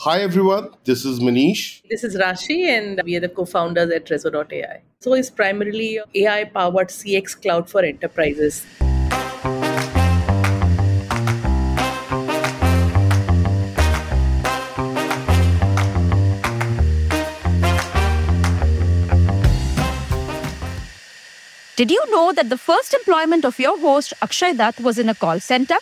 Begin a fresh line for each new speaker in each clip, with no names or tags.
Hi everyone, this is Manish.
This is Rashi, and we are the co founders at Rezo.ai. So, it's primarily AI powered CX cloud for enterprises.
Did you know that the first employment of your host, Akshay Dutt, was in a call center?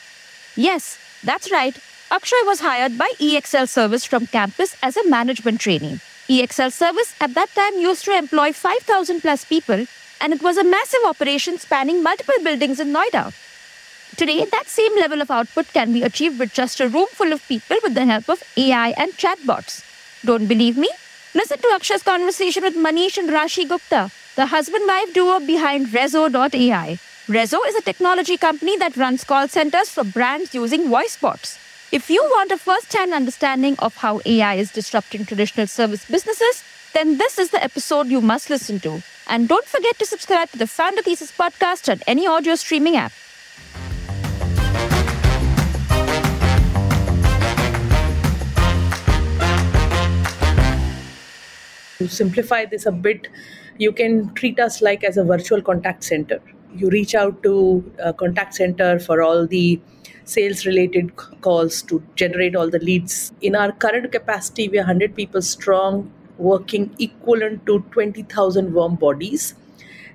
Yes, that's right. Akshay was hired by EXL Service from campus as a management trainee. EXL Service at that time used to employ 5,000 plus people, and it was a massive operation spanning multiple buildings in Noida. Today, that same level of output can be achieved with just a room full of people with the help of AI and chatbots. Don't believe me? Listen to Akshay's conversation with Manish and Rashi Gupta, the husband wife duo behind Rezo.ai. Rezo is a technology company that runs call centers for brands using voice bots. If you want a first hand understanding of how AI is disrupting traditional service businesses, then this is the episode you must listen to. And don't forget to subscribe to the Founder Thesis podcast on any audio streaming app.
To simplify this a bit, you can treat us like as a virtual contact center. You reach out to contact center for all the sales related calls to generate all the leads. In our current capacity, we are 100 people strong, working equivalent to 20,000 warm bodies.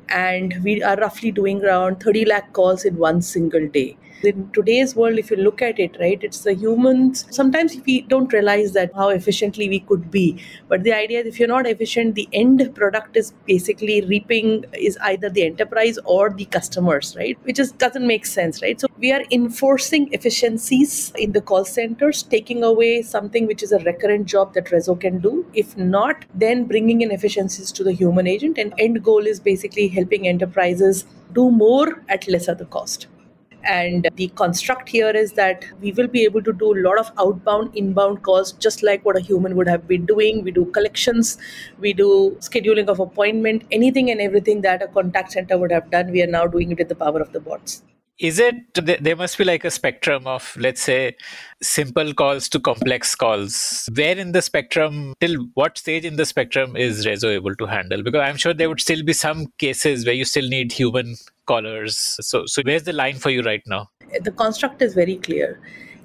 And we are roughly doing around 30 lakh calls in one single day in today's world if you look at it right it's the humans. Sometimes we don't realize that how efficiently we could be. But the idea is if you're not efficient the end product is basically reaping is either the enterprise or the customers right? Which just doesn't make sense right? So we are enforcing efficiencies in the call centers taking away something which is a recurrent job that rezo can do. If not then bringing in efficiencies to the human agent. And end goal is basically helping enterprises do more at lesser the cost and the construct here is that we will be able to do a lot of outbound, inbound calls, just like what a human would have been doing. We do collections, we do scheduling of appointment, anything and everything that a contact center would have done. We are now doing it with the power of the bots
is it there must be like a spectrum of let's say simple calls to complex calls where in the spectrum till what stage in the spectrum is rezo able to handle because i'm sure there would still be some cases where you still need human callers so so where's the line for you right now?
The construct is very clear.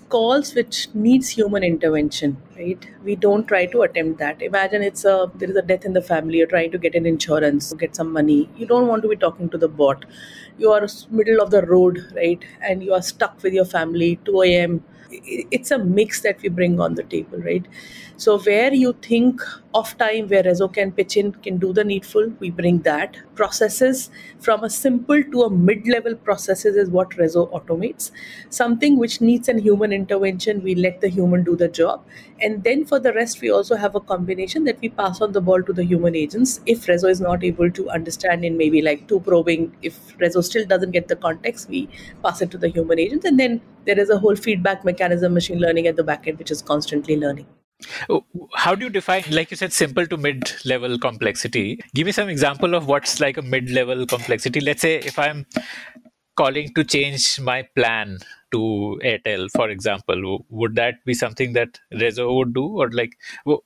Calls which needs human intervention right? We don't try to attempt that. Imagine it's a there is a death in the family you're trying to get an insurance get some money. You don't want to be talking to the bot. You are middle of the road right? And you are stuck with your family 2 a.m it's a mix that we bring on the table right so where you think of time where Rezo can pitch in, can do the needful, we bring that. Processes from a simple to a mid-level processes is what Rezo automates. Something which needs an human intervention, we let the human do the job. And then for the rest, we also have a combination that we pass on the ball to the human agents. If Rezo is not able to understand in maybe like two probing, if Rezo still doesn't get the context, we pass it to the human agents. And then there is a whole feedback mechanism, machine learning at the back end, which is constantly learning.
Oh, how do you define, like you said, simple to mid level complexity? Give me some example of what's like a mid level complexity. Let's say if I'm calling to change my plan to Airtel, for example, would that be something that Rezo would do, or like,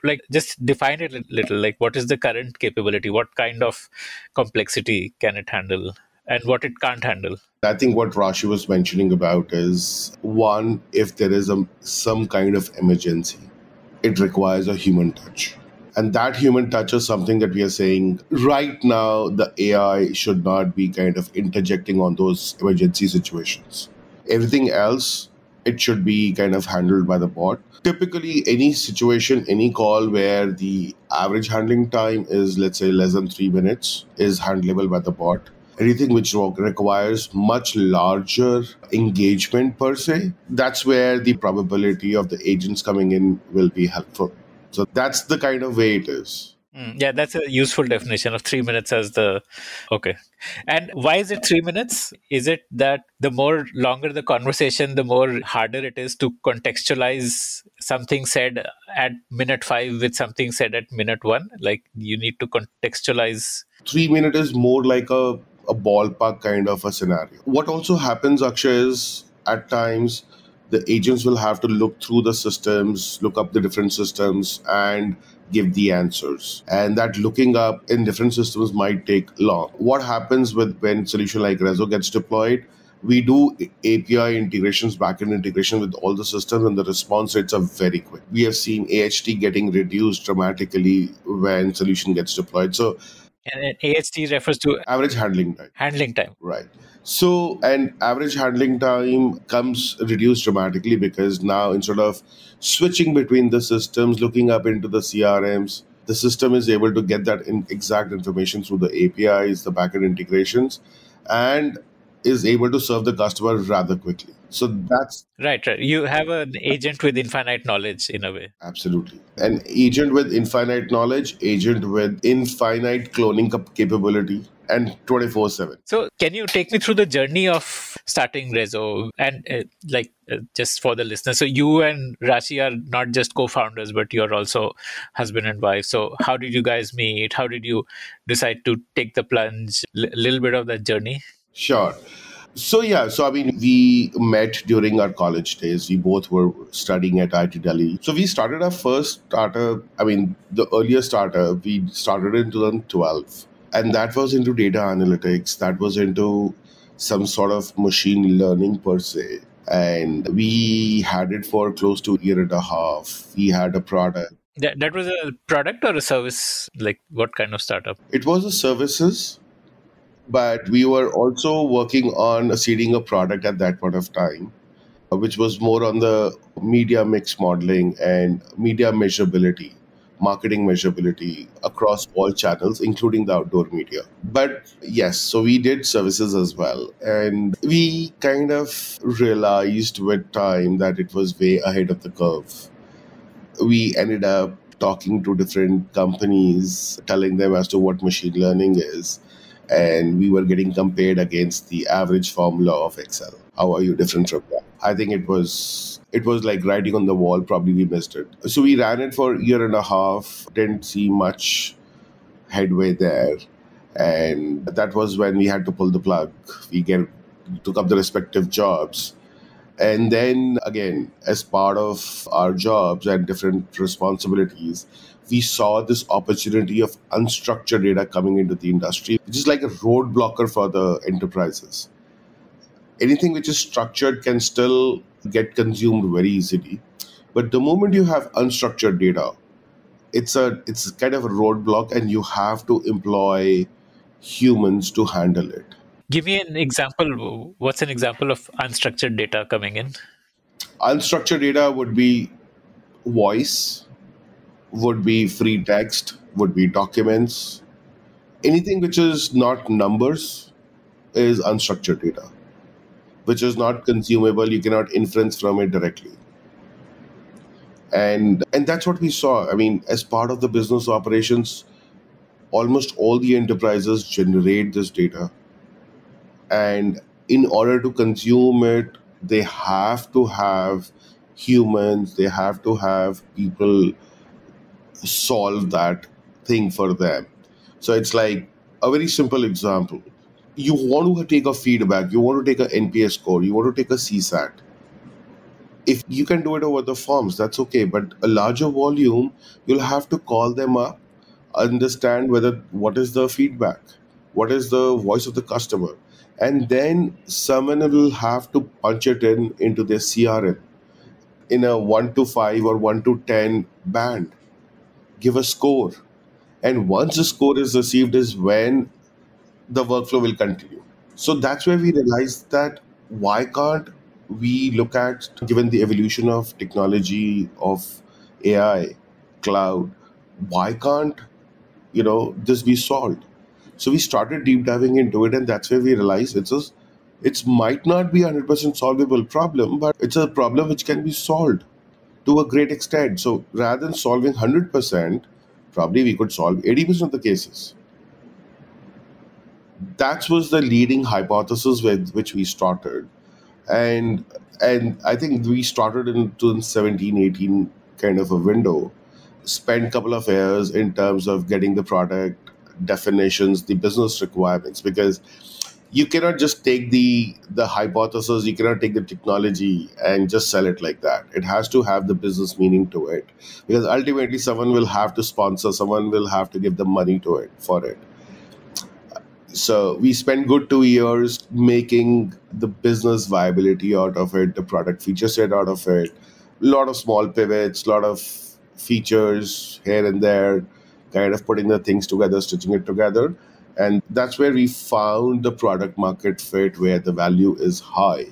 like just define it a little? Like, what is the current capability? What kind of complexity can it handle, and what it can't handle?
I think what Rashi was mentioning about is one, if there is a some kind of emergency, it requires a human touch. And that human touch is something that we are saying right now, the AI should not be kind of interjecting on those emergency situations. Everything else, it should be kind of handled by the bot. Typically, any situation, any call where the average handling time is, let's say, less than three minutes, is handleable by the bot anything which requires much larger engagement per se, that's where the probability of the agents coming in will be helpful. So that's the kind of way it is.
Mm, yeah, that's a useful definition of three minutes as the okay. And why is it three minutes? Is it that the more longer the conversation, the more harder it is to contextualize something said at minute five with something said at minute one? Like you need to contextualize.
Three minutes is more like a a ballpark kind of a scenario. What also happens, Akshay, is at times the agents will have to look through the systems, look up the different systems, and give the answers. And that looking up in different systems might take long. What happens with when solution like Rezo gets deployed? We do API integrations, backend integration with all the systems, and the response rates are very quick. We have seen AHT getting reduced dramatically when solution gets deployed. So
and AHT refers to
average handling time.
Handling time.
Right. So, and average handling time comes reduced dramatically because now instead of switching between the systems, looking up into the CRMs, the system is able to get that in exact information through the APIs, the backend integrations, and is able to serve the customer rather quickly. So that's
right, right. You have an agent with infinite knowledge in a way.
Absolutely. An agent with infinite knowledge, agent with infinite cloning capability, and 24 7
so can you take me through the journey of starting rezo? And uh, like uh, just for the listeners so you and rashi are not just co-founders but you're also husband and wife. So how did you guys meet? How did you decide to take the plunge? A L- little bit of that journey.
Sure so yeah, so I mean, we met during our college days. We both were studying at IIT Delhi. So we started our first startup. I mean, the earlier startup we started in 2012, and that was into data analytics. That was into some sort of machine learning per se. And we had it for close to a year and a half. We had a product.
That, that was a product or a service? Like what kind of startup?
It was a services but we were also working on seeding a product at that point of time uh, which was more on the media mix modeling and media measurability marketing measurability across all channels including the outdoor media. But yes so we did services as well. And we kind of realized with time that it was way ahead of the curve. We ended up talking to different companies telling them as to what machine learning is and we were getting compared against the average formula of Excel. How are you different from that? I think it was it was like writing on the wall. Probably we missed it. So we ran it for a year and a half. Didn't see much headway there, and that was when we had to pull the plug. We get took up the respective jobs. And then again, as part of our jobs and different responsibilities, we saw this opportunity of unstructured data coming into the industry, which is like a roadblocker for the enterprises. Anything which is structured can still get consumed very easily. But the moment you have unstructured data, it's a it's kind of a roadblock and you have to employ humans to handle it.
Give me an example. What's an example of unstructured data coming in?
Unstructured data would be voice, would be free text, would be documents. Anything which is not numbers is unstructured data, which is not consumable. You cannot inference from it directly. And and that's what we saw. I mean, as part of the business operations, almost all the enterprises generate this data. And in order to consume it, they have to have humans, they have to have people solve that thing for them. So it's like a very simple example. You want to take a feedback, you want to take an NPS score, you want to take a CSAT. If you can do it over the forms, that's okay. But a larger volume, you'll have to call them up, understand whether what is the feedback, what is the voice of the customer, and then someone will have to punch it in into their CRM in a one to five or one to ten band give a score. And once the score is received, is when the workflow will continue. So that's where we realized that why can't we look at, given the evolution of technology, of AI, cloud, why can't you know this be solved? So we started deep diving into it, and that's where we realized it's a it might not be a 100% solvable problem, but it's a problem which can be solved to a great extent. So rather than solving 100%, probably we could solve 80% of the cases. That was the leading hypothesis with which we started. And and I think we started in 2017, 18 kind of a window, spent a couple of years in terms of getting the product definitions, the business requirements, because you cannot just take the the hypothesis you cannot take the technology and just sell it like that. It has to have the business meaning to it. Because ultimately someone will have to sponsor someone will have to give the money to it for it. So we spent good two years making the business viability out of it the product feature set out of it. A lot of small pivots a lot of features here and there kind of putting the things together stitching it together and that's where we found the product market fit where the value is high.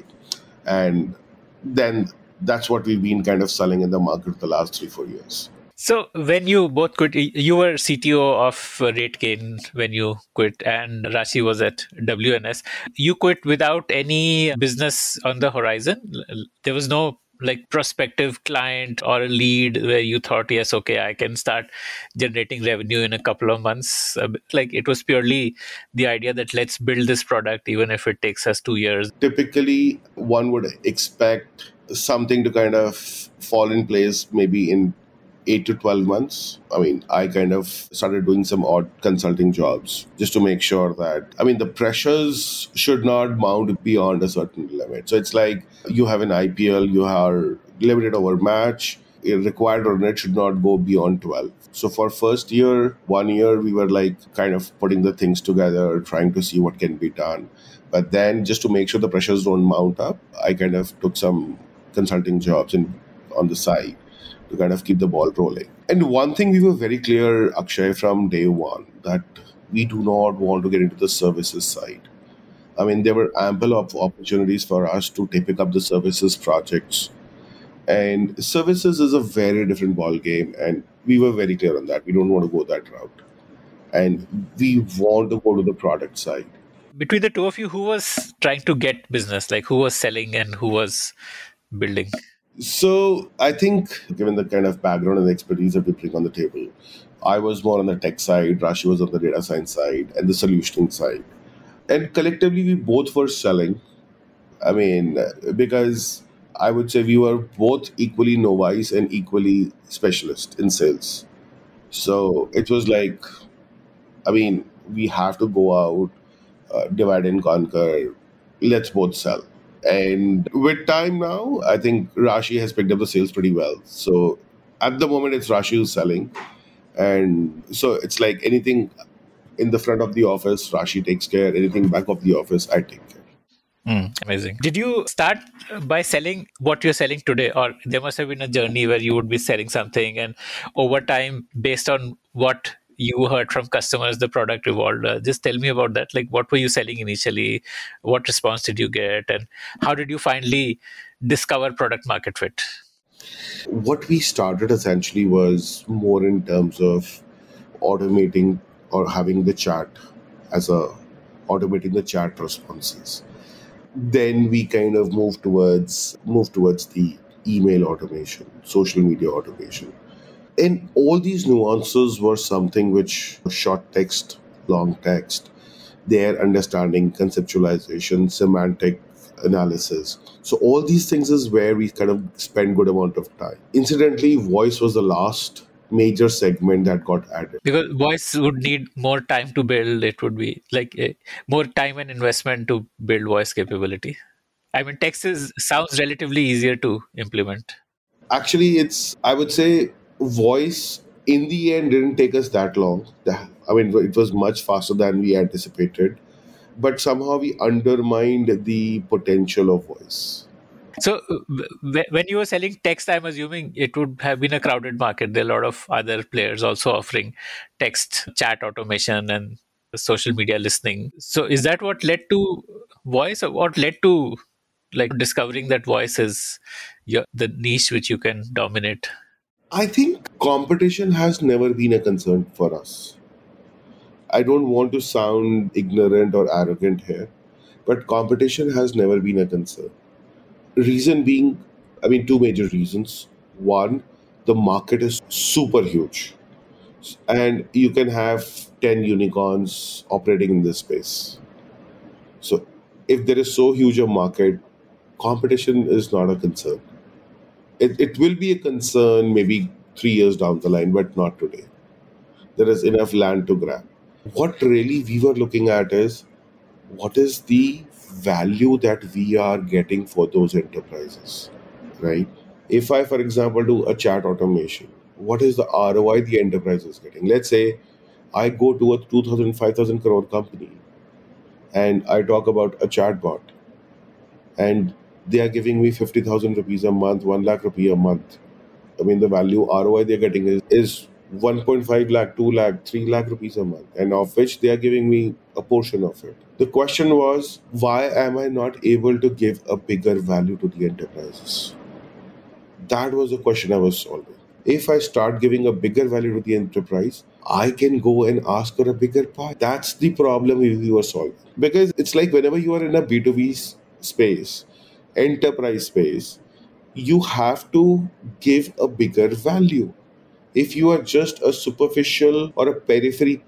And then that's what we've been kind of selling in the market the last three, four years.
So when you both quit, you were CTO of RateGain when you quit, and Rashi was at WNS. You quit without any business on the horizon. There was no like prospective client or a lead where you thought yes okay i can start generating revenue in a couple of months. Uh, like it was purely the idea that let's build this product even if it takes us 2 years.
Typically one would expect something to kind of fall in place maybe in eight to 12 months. I mean, I kind of started doing some odd consulting jobs just to make sure that, I mean, the pressures should not mount beyond a certain limit. So it's like you have an IPL, you are limited over match, required run rate should not go beyond 12. So for first year, one year, we were like kind of putting the things together, trying to see what can be done. But then just to make sure the pressures don't mount up, I kind of took some consulting jobs in on the side to kind of keep the ball rolling. And one thing we were very clear, Akshay, from day one, that we do not want to get into the services side. I mean, there were ample of opportunities for us to pick up the services projects. And services is a very different ball game, and we were very clear on that. We don't want to go that route, and we want to go to the product side.
Between the two of you, who was trying to get business? Like who was selling and who was building?
So I think, given the kind of background and expertise that we bring on the table, I was more on the tech side, Rashi was on the data science side, and the solutioning side. And collectively, we both were selling. I mean, because I would say we were both equally novice and equally specialist in sales. So it was like, I mean, we have to go out, uh, divide and conquer. Let's both sell. And with time now, I think Rashi has picked up the sales pretty well. So at the moment, it's Rashi who's selling. And so it's like anything in the front of the office, Rashi takes care. Anything back of the office, I take care.
Mm, amazing. Did you start by selling what you're selling today, or there must have been a journey where you would be selling something, and over time, based on what you heard from customers the product evolved. Uh, just tell me about that. Like what were you selling initially? What response did you get? And how did you finally discover product market fit?
What we started essentially was more in terms of automating or having the chat as a automating the chat responses. Then we kind of moved towards move towards the email automation social media automation and all these nuances were something which short text, long text, their understanding, conceptualization, semantic analysis. So all these things is where we kind of spend good amount of time. Incidentally, voice was the last major segment that got added.
Because voice would need more time to build. It would be like a, eh, more time and investment to build voice capability. I mean text is sounds relatively easier to implement.
Actually it's i would say voice in the end didn't take us that long. I mean, it was much faster than we anticipated, but somehow we undermined the potential of voice.
So, when you were selling text, I'm assuming it would have been a crowded market. There are a lot of other players also offering text chat automation and social media listening. So, is that what led to voice, or what led to like discovering that voice is your, the niche which you can dominate?
I think competition has never been a concern for us. I don't want to sound ignorant or arrogant here, but competition has never been a concern. Reason being, I mean, two major reasons. One, the market is super huge, and you can have 10 unicorns operating in this space. So, if there is so huge a market, competition is not a concern it, it will be a concern maybe three years down the line, but not today. There is enough land to grab. What really we were looking at is what is the value that we are getting for those enterprises, right? If I, for example, do a chat automation, what is the ROI the enterprise is getting? Let's say I go to a 2000, 5000 crore company and I talk about a chatbot and they are giving me 50,000 rupees a month, 1 lakh rupee a month. I mean, the value ROI they're getting is, is 1.5 lakh, 2 lakh, 3 lakh rupees a month, and of which they are giving me a portion of it. The question was, why am I not able to give a bigger value to the enterprises? That was the question I was solving. If I start giving a bigger value to the enterprise, I can go and ask for a bigger pie. That's the problem we were solving. Because it's like whenever you are in a B2B space, enterprise space, you have to give a bigger value. If you are just a superficial or a periphery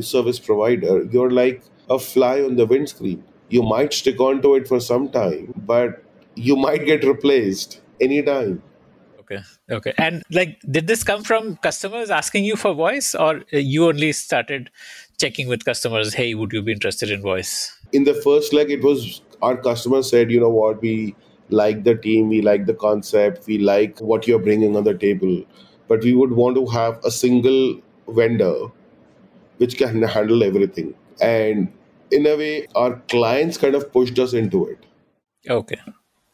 service provider, you're like a fly on the windscreen. You might stick onto it for some time, but you might get replaced anytime.
Okay. Okay. And like, did this come from customers asking you for voice, or you only started checking with customers? Hey, would you be interested in voice?
In the first leg, it was our customers said, you know what, we like the team, we like the concept, we like what you're bringing on the table, but we would want to have a single vendor which can handle everything. And in a way, our clients kind of pushed us into it.
Okay.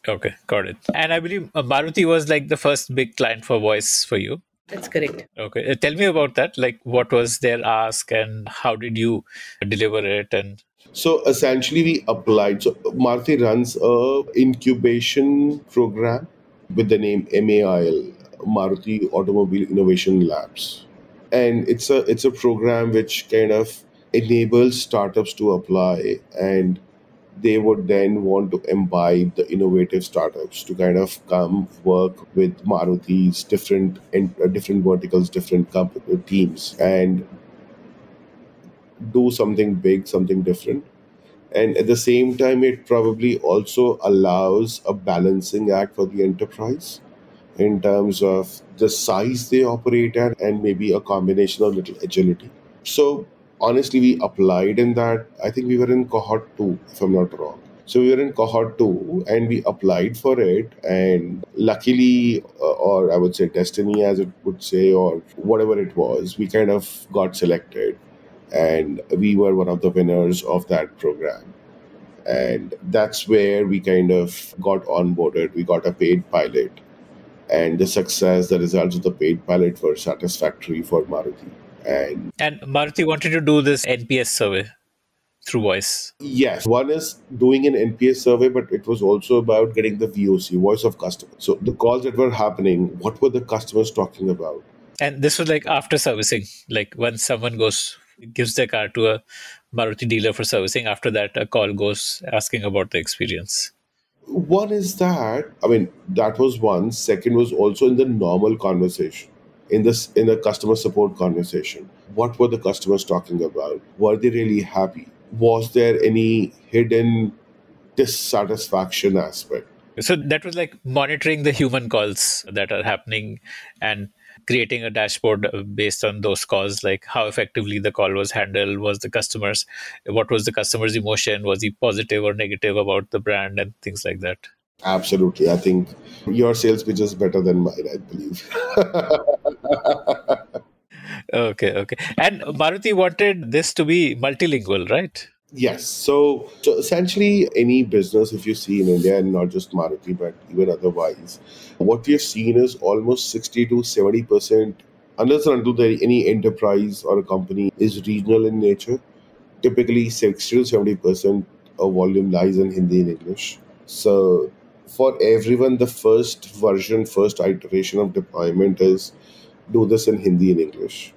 Okay, got it. And I believe uh, Maruti was like the first big client for voice for you.
That's correct.
Okay, uh, tell me about that. Like, what was their ask, and how did you deliver it? And
so essentially, we applied. So Maruti runs a incubation program with the name MAIL, Maruti Automobile Innovation Labs, and it's a it's a program which kind of enables startups to apply and they would then want to imbibe the innovative startups to kind of come work with Maruti's different uh, different verticals, different teams, and do something big, something different. And at the same time, it probably also allows a balancing act for the enterprise in terms of the size they operate at and maybe a combination of little agility. So honestly, we applied in that. I think we were in cohort two, if I'm not wrong. So we were in cohort two and we applied for it. And luckily, uh, or I would say destiny, as it would say, or whatever it was, we kind of got selected. And we were one of the winners of that program. And that's where we kind of got onboarded. We got a paid pilot. And the success, the results of the paid pilot were satisfactory for Maruti and,
and Maruti wanted to do this NPS survey through voice.
Yes, one is doing an NPS survey, but it was also about getting the VOC, voice of customer. So the calls that were happening, what were the customers talking about?
And this was like after servicing, like when someone goes gives their car to a Maruti dealer for servicing. After that, a call goes asking about the experience.
One is that, I mean, that was one. Second was also in the normal conversation in this in the customer support conversation what were the customers talking about were they really happy was there any hidden dissatisfaction aspect
so that was like monitoring the human calls that are happening and creating a dashboard uh, based on those calls like how effectively the call was handled was the customers what was the customer's emotion was he positive or negative about the brand and things like that
Absolutely. I think your sales pitch is better than mine, I believe.
okay, okay. And Maruti wanted this to be multilingual, right?
Yes. So, so essentially, any business, if you see in India, and not just Maruti, but even otherwise, what we have seen is almost 60 to 70%, unless and until there, any enterprise or a company is regional in nature, typically 60 to 70% of volume lies in Hindi and English. So for everyone, the first version, first iteration of deployment is do this in Hindi and English.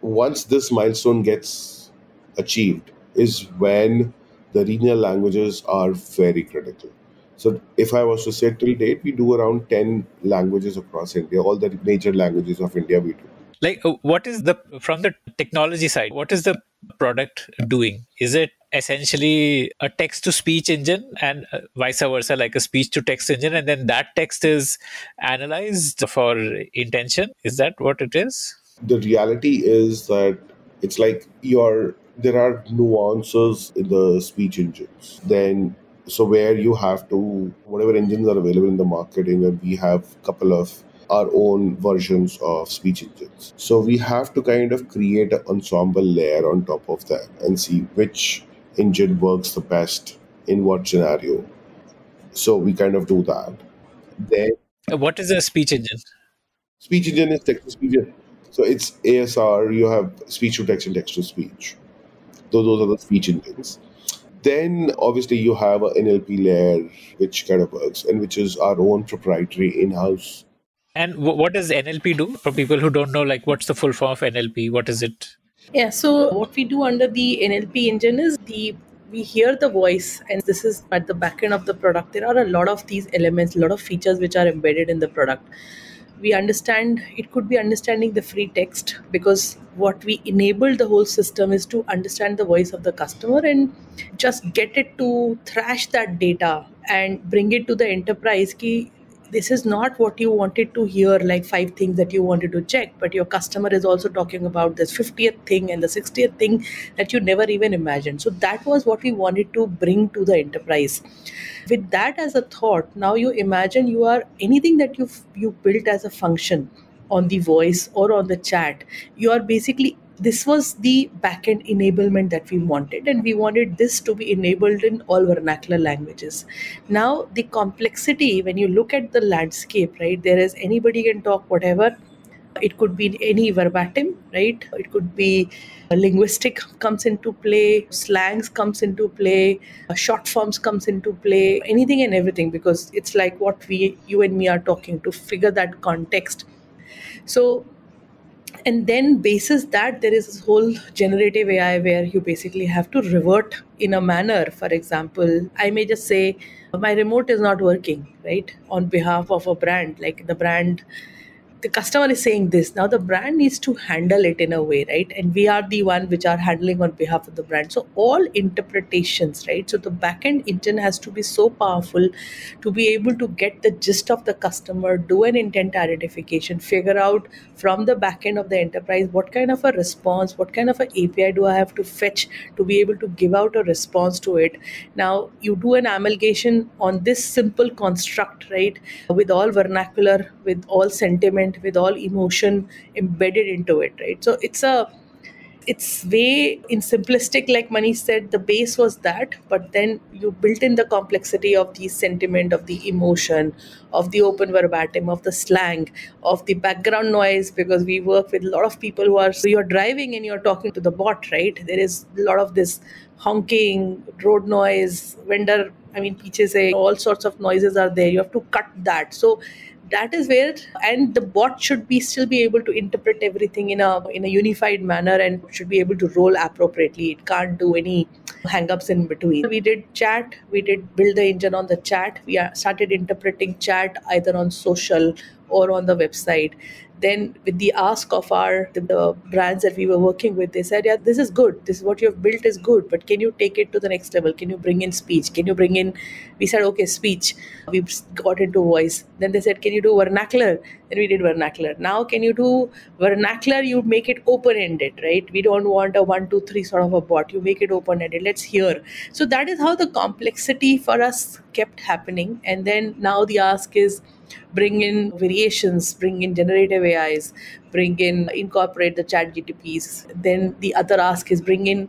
Once this milestone gets achieved, is when the regional languages are very critical. So, if I was to say till date, we do around 10 languages across India, all the major languages of India we do.
Like, uh, what is the, from the technology side, what is the product doing? Is it essentially a text to speech engine and uh, vice versa like a speech to text engine and then that text is analyzed for intention is that what it is
the reality is that it's like you're there are nuances in the speech engines. Then, so where you have to, whatever engines are available in the market, and we have a couple of our own versions of speech engines. So we have to kind of create an ensemble layer on top of that and see which engine works the best in what scenario. So we kind of do that. Then
what is a speech engine?
Speech engine is text to speech. So it's ASR, you have speech to text and text to speech. Those, those are the speech engines. Then obviously you have an NLP layer which kind of works and which is our own proprietary in-house.
And w- what does NLP do for people who don't know? Like, what's the full form of NLP? What is it?
Yeah, so what we do under the NLP engine is the we hear the voice and this is at the back end of the product there are a lot of these elements a lot of features which are embedded in the product we understand it could be understanding the free text because what we enabled the whole system is to understand the voice of the customer and just get it to thrash that data and bring it to the enterprise key this is not what you wanted to hear like five things that you wanted to check but your customer is also talking about this 50th thing and the 60th thing that you never even imagined. So that was what we wanted to bring to the enterprise. With that as a thought now you imagine you are anything that you you built as a function on the voice or on the chat you are basically this was the backend enablement that we wanted and we wanted this to be enabled in all vernacular languages. Now the complexity when you look at the landscape right there is anybody can talk whatever. It could be any verbatim right? It could be uh, linguistic comes into play slangs comes into play uh, short forms comes into play anything and everything because it's like what we you and me are talking to figure that context. So and then basis that there is this whole generative ai where you basically have to revert in a manner. For example i may just say my remote is not working right on behalf of a brand. Like the brand the customer is saying this. Now the brand needs to handle it in a way right? And we are the one which are handling on behalf of the brand. So all interpretations right? So the backend engine has to be so powerful to be able to get the gist of the customer do an intent identification figure out from the backend of the enterprise what kind of a response what kind of an api do i have to fetch to be able to give out a response to it. Now you do an amalgamation on this simple construct right? With all vernacular with all sentiment with all emotion embedded into it right? So it's a it's way in simplistic like manish said the base was that but then you built in the complexity of the sentiment of the emotion of the open verbatim of the slang of the background noise because we work with a lot of people who are so you're driving and you're talking to the bot right? There is a lot of this honking road noise vendor i mean peaches all sorts of noises are there. You have to cut that. So that is where and the bot should be still be able to interpret everything in a in a unified manner and should be able to roll appropriately. It can't do any hangups in between. We did chat. We did build the engine on the chat. We started interpreting chat either on social or on the website then with the ask of our the, the, brands that we were working with they said yeah this is good. This is what you have built is good but can you take it to the next level? Can you bring in speech? Can you bring in we said okay speech. We got into voice. Then they said can you do vernacular? Then we did vernacular. Now can you do vernacular? You make it open ended right? We don't want a one two three sort of a bot. You make it open ended let's hear. So that is how the complexity for us kept happening. And then now the ask is bring in variations, bring in generative AIs, bring in, incorporate the chat GTPs. Then the other ask is bring in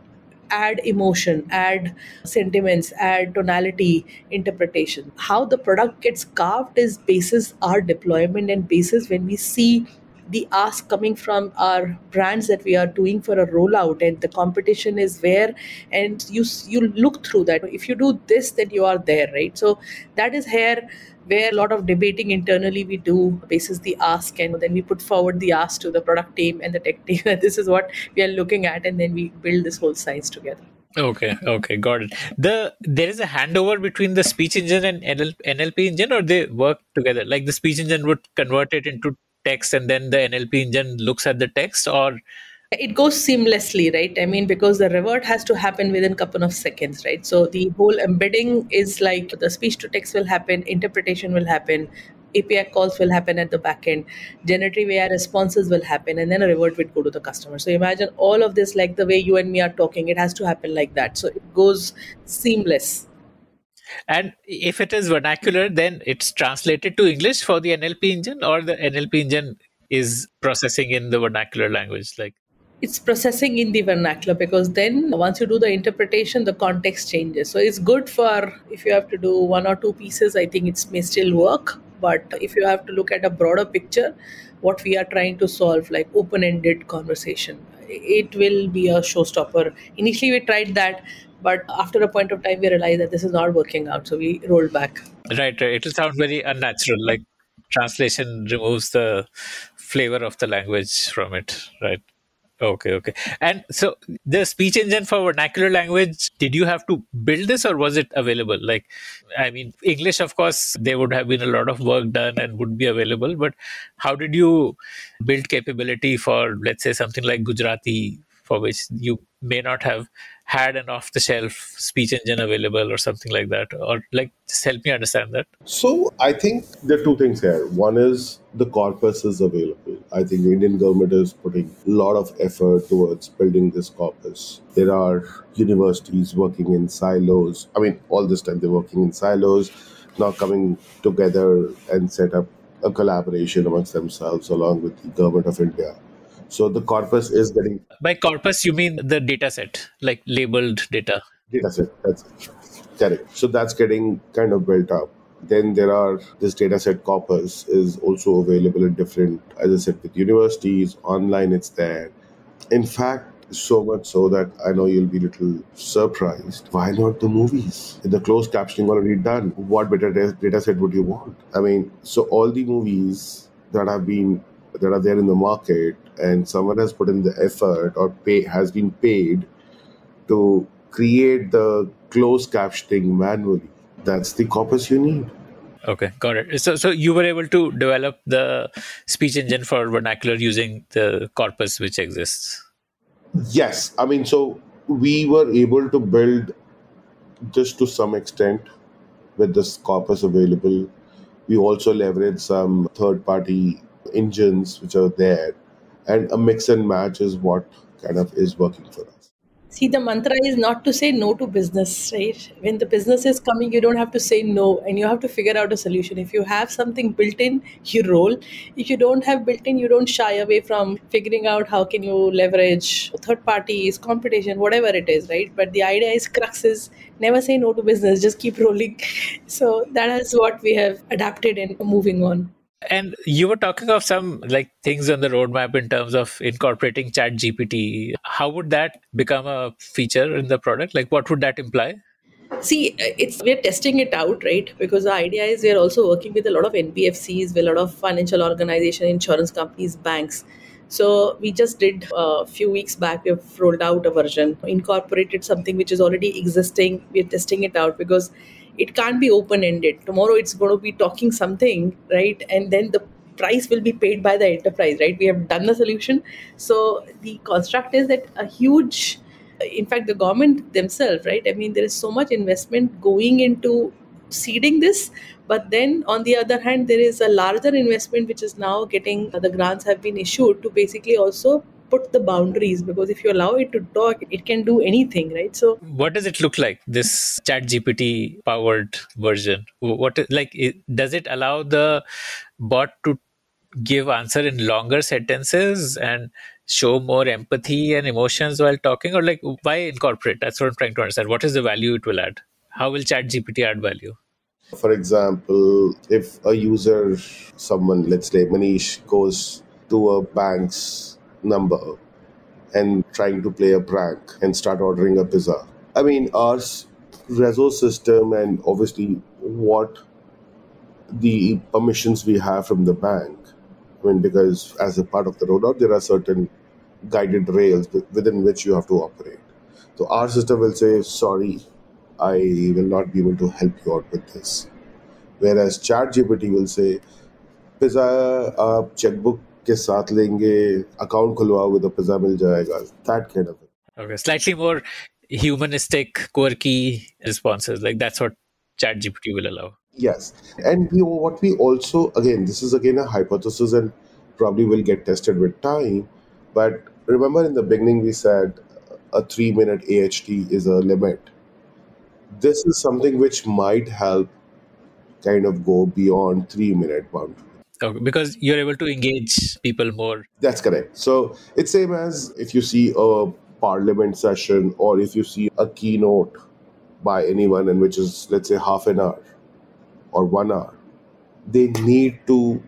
add emotion, add sentiments, add tonality interpretation. How the product gets carved is basis our deployment and basis when we see the ask coming from our brands that we are doing for a rollout and the competition is where and you you look through that if you do this then you are there right so that is here where a lot of debating internally we do basis the ask and then we put forward the ask to the product team and the tech team this is what we are looking at and then we build this whole science together.
Okay okay got it. The there is a handover between the speech engine and NL, nlp engine or they work together? Like the speech engine would convert it into text and then the nlp engine looks at the text or
it goes seamlessly right i mean because the revert has to happen within a couple of seconds right so the whole embedding is like the speech to text will happen interpretation will happen API calls will happen at the back end, generative AI responses will happen, and then a revert would go to the customer. So imagine all of this like the way you and me are talking, it has to happen like that. So it goes seamless.
And if it is vernacular, then it's translated to English for the NLP engine, or the NLP engine is processing in the vernacular language. Like
it's processing in the vernacular because then once you do the interpretation, the context changes. So it's good for if you have to do one or two pieces. I think it may still work, but if you have to look at a broader picture, what we are trying to solve, like open-ended conversation, it will be a showstopper. Initially, we tried that, but after a point of time, we realized that this is not working out. So we rolled back.
Right, right. It'll sound very unnatural. Like translation removes the flavor of the language from it, right? Okay, okay. And so the speech engine for vernacular language, did you have to build this or was it available? Like, I mean, English, of course, there would have been a lot of work done and would be available, but how did you build capability for, let's say, something like Gujarati, for which you may not have had an off the shelf speech engine available or something like that? Or, like, just help me understand that.
So, I think there are two things here. One is the corpus is available. I think the Indian government is putting a lot of effort towards building this corpus. There are universities working in silos. I mean, all this time they're working in silos, now coming together and set up a collaboration amongst themselves along with the government of India. So the corpus is getting.
By corpus, you mean the data set, like labeled data?
Data set, that's correct. So that's getting kind of built up then there are this dataset corpus is also available in different, as I said, with universities, online it's there. In fact, so much so that I know you'll be a little surprised. Why not the movies? The closed captioning already done. What better data set would you want? I mean, so all the movies that have been that are there in the market and someone has put in the effort or pay has been paid to create the closed captioning manually that's the corpus you need.
Okay, got it. So, so you were able to develop the speech engine for vernacular using the corpus which exists.
Yes, I mean, so we were able to build just to some extent with this corpus available. We also leverage some third-party engines which are there, and a mix and match is what kind of is working for us.
See, the mantra is not to say no to business, right? When the business is coming, you don't have to say no and you have to figure out a solution. If you have something built in, you roll. If you don't have built in, you don't shy away from figuring out how can you leverage third parties, competition, whatever it is, right? But the idea is crux is never say no to business, just keep rolling. So that is what we have adapted and moving on.
And you were talking of some like things on the roadmap in terms of incorporating chat GPT. How would that become a feature in the product? Like what would that imply?
See, uh, it's we're testing it out, right? Because the idea is we're also working with a lot of NBFCs, with a lot of financial organization, insurance companies, banks. So we just did a few weeks back. We've rolled out a version, incorporated something which is already existing. We're testing it out because it can't be open ended tomorrow it's going to be talking something right? And then the price will be paid by the enterprise right? We have done the solution. So the construct is that a huge in fact the government themselves right? I mean there is so much investment going into seeding this but then on the other hand there is a larger investment which is now getting the grants have been issued to basically also put the boundaries because if you allow it to talk, it can do anything, right? So,
what does it look like? This Chat GPT powered version. What like does it allow the bot to give answer in longer sentences and show more empathy and emotions while talking, or like why incorporate? That's what I'm trying to understand. What is the value it will add? How will Chat GPT add value?
For example, if a user, someone, let's say Manish, goes to a bank's number and trying to play a prank and start ordering a pizza. I mean, our Rezo's system and obviously what the permissions we have from the bank. I mean, because as a part of the rollout, there are certain guided rails within which you have to operate. So our system will say, sorry, I will not be able to help you out with this. Whereas ChatGPT will say, pizza, uh, checkbook के साथ लेंगे account खुलवाओगे तो pizza मिल जाएगा that kind of
okay slightly more humanistic quirky responses like that's what chat gpt will allow
Yes. And we, what we also, again, this is again a hypothesis and probably will get tested with time. But remember in the beginning, we said a three minute AHT is a limit. This is something which might help kind of go beyond three minute boundary.
Okay, because you're able to engage people more.
That's correct. So it's same as if you see a parliament session or if you see a keynote by anyone and which is let's say half an hour or one hour, they need to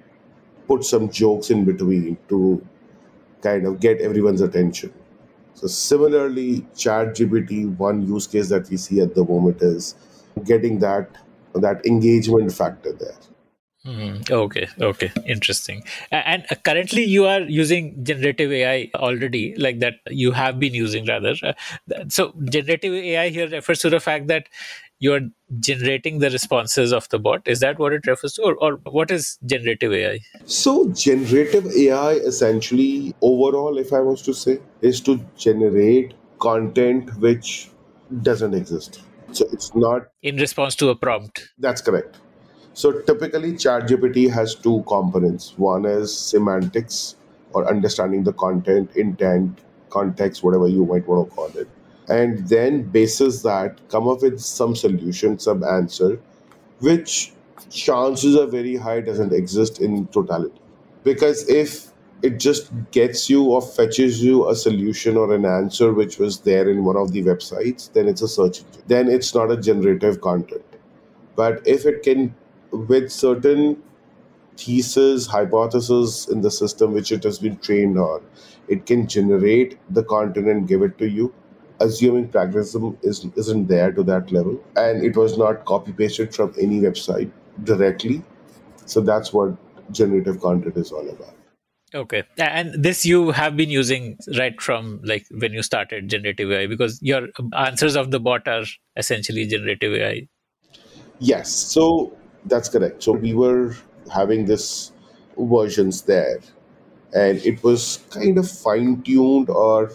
put some jokes in between to kind of get everyone's attention. So similarly, ChatGPT, one use case that we see at the moment is getting that that engagement factor there.
Mhm. Okay, okay, interesting. And uh, currently, you are using generative AI already, like that you have been using rather. Uh, So, generative AI here refers to the fact that you are generating the responses of the bot. Is that what it refers to, or, or what is generative AI?
So generative AI essentially overall, if I was to say, is to generate content which doesn't exist. So it's not
In response to a prompt.
that's correct. So typically, ChatGPT has two components. One is semantics or understanding the content, intent, context, whatever you might want to call it. And then basis that, come up with some solution, some answer, which chances are very high doesn't exist in totality. Because if it just gets you or fetches you a solution or an answer which was there in one of the websites, then it's a search engine. Then it's not a generative content. But if it can, with certain thesis, hypothesis in the system which it has been trained on, it can generate the content and give it to you, assuming plagiarism is, isn't there to that level, and it was not copy pasted from any website directly. So that's what generative content is all about.
Okay, and this you have been using right from like when you started generative AI because your answers of the bot are essentially generative AI.
Yes, so that's correct. So we were having this versions there, and it was kind of fine tuned or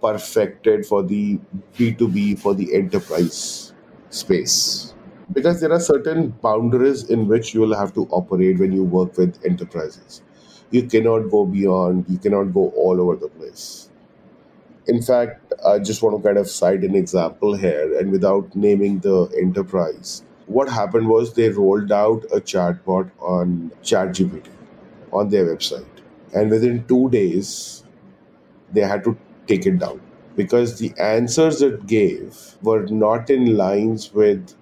perfected for the B2B, for the enterprise space. Because there are certain boundaries in which you will have to operate when you work with enterprises. You cannot go beyond, you cannot go all over the place. In fact, I just want to kind of cite an example here, and without naming the enterprise, what happened was they rolled out a chatbot on ChatGPT on their website, and within two days, they had to take it down because the answers it gave were not in lines with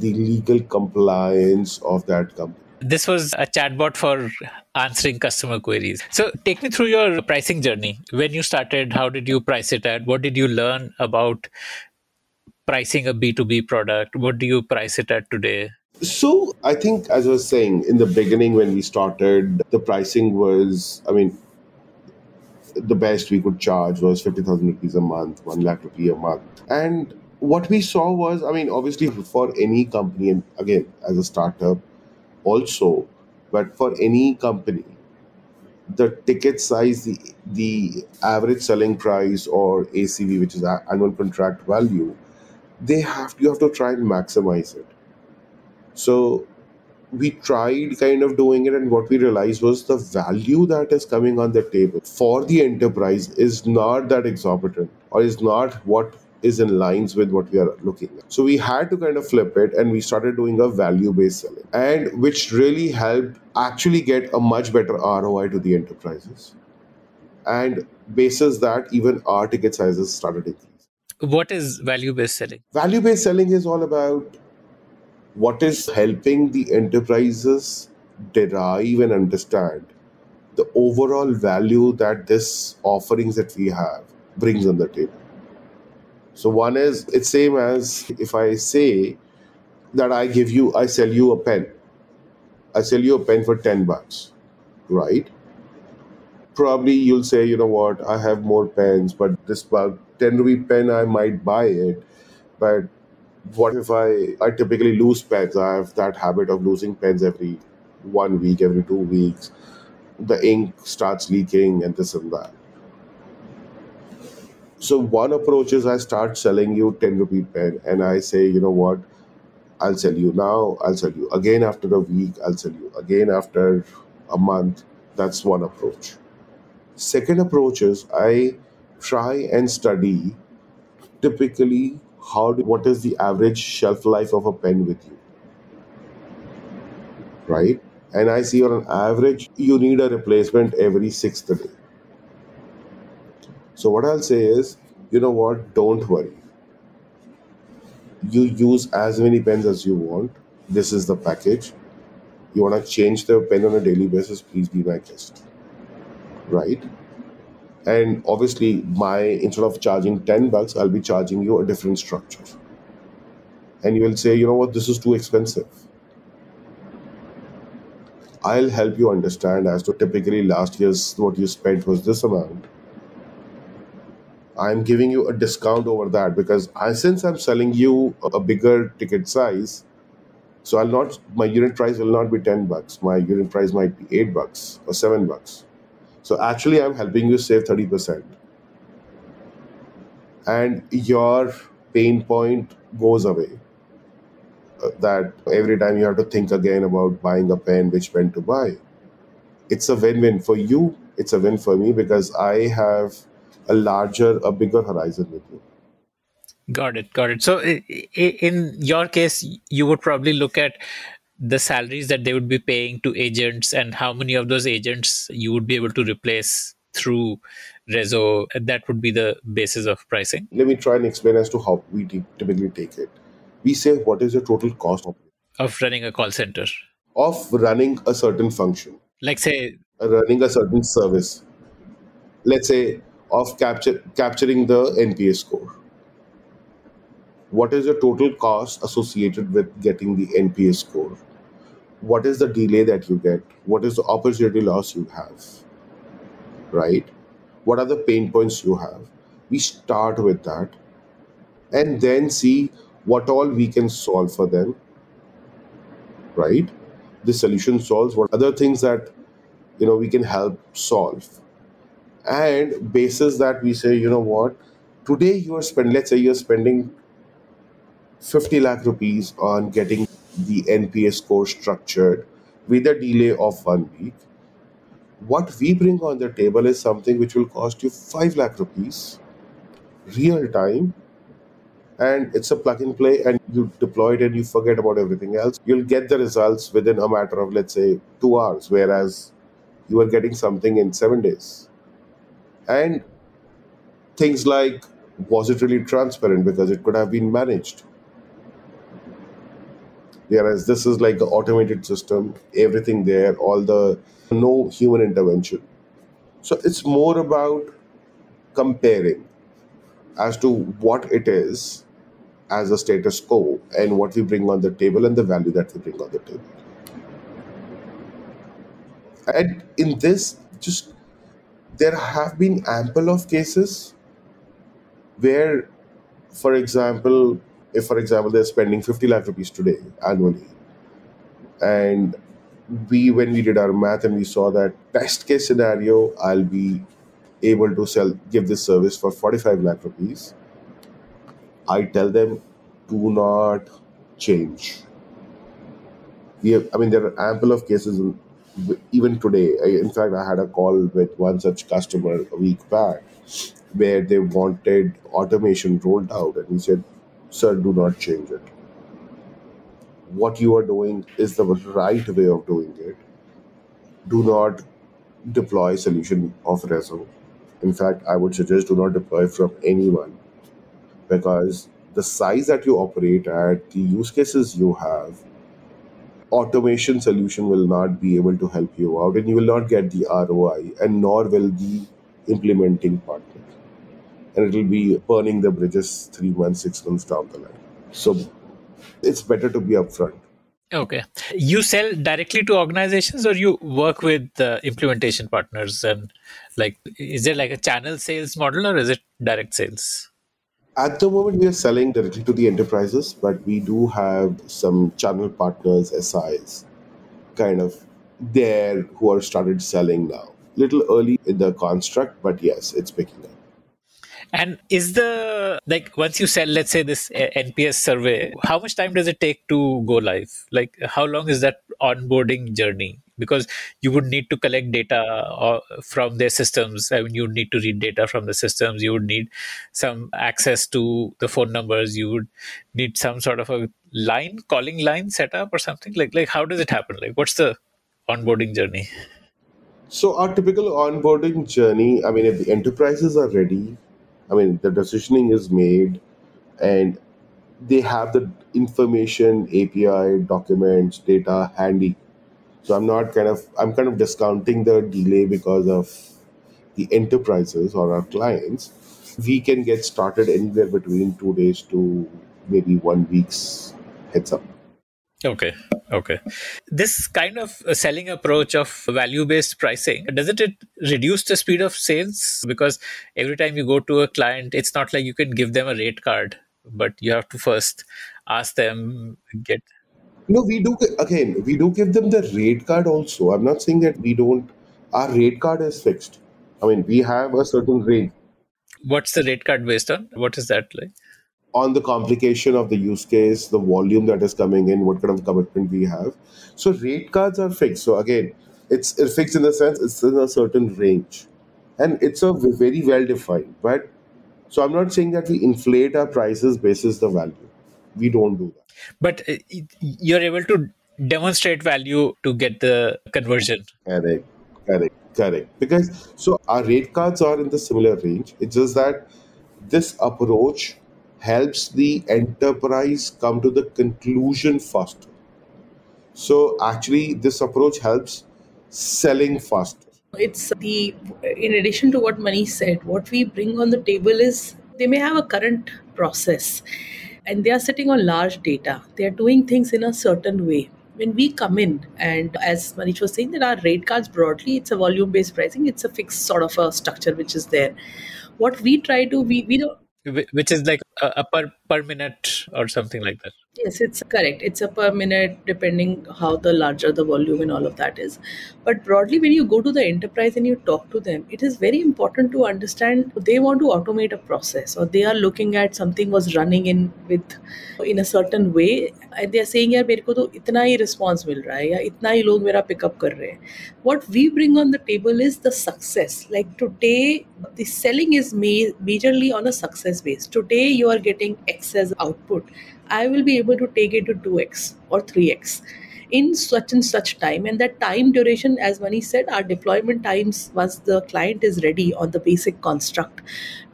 the legal compliance of that company.
This was a chatbot for answering customer queries. So, take me through your pricing journey. When you started, how did you price it at? What did you learn about pricing a B2B product? What do you price it at today?
So I think, as I was saying in the beginning when we started, the pricing was, I mean, the best we could charge was 50,000 rupees a month, 1 lakh rupee a month. And what we saw was, I mean, obviously for any company, and again, as a startup also, but for any company, the ticket size, the, the average selling price or ACV, which is annual contract value, they have you have to try and maximize it. So we tried kind of doing it, and what we realized was the value that is coming on the table for the enterprise is not that exorbitant or is not what is in lines with what we are looking at. So we had to kind of flip it and we started doing a value based selling, and which really helped actually get a much better ROI to the enterprises. And basis that, even our ticket sizes started increasing.
What is value based selling?
Value based selling is all about what is helping the enterprises derive and understand the overall value that this offerings that we have brings on the table. So one is it's same as if I say that I give you I sell you a pen. I sell you a pen for 10 bucks, right? Probably you'll say, you know what, I have more pens, but this bug 10 rupee pen I might buy it, but what if I I typically lose pens? I have that habit of losing pens every one week, every two weeks. The ink starts leaking and this and that. So one approach is I start selling you 10 rupee pen and I say, you know what, I'll sell you now, I'll sell you again after a week, I'll sell you again after a month. That's one approach. Second approach is I try and study typically how do, what is the average shelf life of a pen with you, right? And I see on average you need a replacement every sixth day. So what I'll say is, you know what? Don't worry. You use as many pens as you want. This is the package. You want to change the pen on a daily basis? Please be my guest, right? And obviously, my instead of charging ten bucks, I'll be charging you a different structure. And you will say, you know what? This is too expensive. I'll help you understand as to typically last year's what you spent was this amount I'm giving you a discount over that because I, since I'm selling you a bigger ticket size, so I'll not my unit price will not be ten bucks. My unit price might be eight bucks or seven bucks. So actually, I'm helping you save thirty percent, and your pain point goes away. Uh, that every time you have to think again about buying a pen, which pen to buy. It's a win-win for you. It's a win for me because I have a larger, a bigger horizon with you.
Got it. Got it. So, in your case, you would probably look at the salaries that they would be paying to agents and how many of those agents you would be able to replace through Rezo. That would be the basis of pricing.
Let me try and explain as to how we typically take it. We say, what is the total cost of,
of running a call center?
Of running a certain function.
Like, say, uh,
running a certain service. Let's say of capture, capturing the NPS score. What is the total cost associated with getting the NPS score? What is the delay that you get? What is the opportunity loss you have? Right? What are the pain points you have? We start with that and then see what all we can solve for them. Right? The solution solves what other things that you know we can help solve and basis that we say you know what today you are spending let's say you're spending 50 lakh rupees on getting the nps score structured with a delay of one week. What we bring on the table is something which will cost you 5 lakh rupees real time and it's a plug and play and you deploy it and you forget about everything else. You'll get the results within a matter of let's say 2 hours whereas you are getting something in 7 days. And things like was it really transparent? Because it could have been managed whereas this is like an automated system everything there all the no human intervention. So it's more about comparing as to what it is as a status quo and what we bring on the table and the value that we bring on the table. And in this just there have been ample of cases where, for example, if for example they're spending 50 lakh rupees today annually, and we when we did our math and we saw that best case scenario, I'll be able to sell give this service for 45 lakh rupees. I tell them, do not change. We have, I mean, there are ample of cases in even today, in fact, I had a call with one such customer a week back where they wanted automation rolled out, and he said, Sir, do not change it. What you are doing is the right way of doing it. Do not deploy solution of Rezo. In fact, I would suggest do not deploy from anyone because the size that you operate at, the use cases you have, automation solution will not be able to help you out and you will not get the ROI and nor will the implementing partner. And it will be burning the bridges three months, six months down the line. So it's better to be upfront.
Okay. You sell directly to organizations or you work with uh, implementation partners and like is there like a channel sales model or is it direct sales?
At the moment, we are selling directly to the enterprises, but we do have some channel partners, SIs, kind of there who are started selling now. Little early in the construct, but yes, it's picking up.
And is the like once you sell, let's say this NPS survey, how much time does it take to go live? Like how long is that onboarding journey? Because you would need to collect data uh, from their systems. I mean, you need to read data from the systems. You would need some access to the phone numbers. You would need some sort of a line calling line setup or something. Like like how does it happen? Like what's the onboarding journey?
So our typical onboarding journey, I mean, if the enterprises are ready, I mean, the decisioning is made and they have the information, API, documents, data handy. So I'm not kind of I'm kind of discounting the delay because of the enterprises or our clients. We can get started anywhere between two days to maybe one week's heads up.
Okay. Okay. This kind of uh, selling approach of value based pricing, doesn't it reduce the speed of sales? Because every time you go to a client, it's not like you can give them a rate card, but you have to first ask them, get.
No, we do, again, we do give them the rate card also. I'm not saying that we don't, our rate card is fixed. I mean, we have a certain range.
What's the rate card based on? What is that like?
On the complication of the use case, the volume that is coming in, what kind of commitment we have. So rate cards are fixed. So again, it's, it's fixed in the sense it's in a certain range, and it's a very well defined. But so I'm not saying that we inflate our prices basis the value. We don't do that.
But uh, you're able to demonstrate value to get the conversion.
Correct. Correct. Correct. Because so our rate cards are in the similar range. It's just that this approach helps the enterprise come to the conclusion faster. So actually, this approach helps selling faster.
It's the, in addition to what Mani said, what we bring on the table is they may have a current process and they are sitting on large data. They are doing things in a certain way. When we come in, and as Manish was saying, that our rate cards broadly, it's a volume based pricing, it's a fixed sort of a structure which is there. What we try to, we, we don't
which is like a, a, per per minute or something like that
yes it's correct it's a per minute depending how the larger the volume and all of that is but broadly when you go to the enterprise and you talk to them it is very important to understand they want to automate a process or they are looking at something was running in with in a certain way and they are saying यार मेरे को तो इतना ही response मिल रहा है या इतना ही लोग मेरा पिकअप कर रहे हैं what we bring on the table is the success like today the selling is ma- majorly on a success base today you are getting x as output I will be able to take it to 2x or 3x in such and such time. And that time duration, as Mani said, our deployment times, once the client is ready on the basic construct,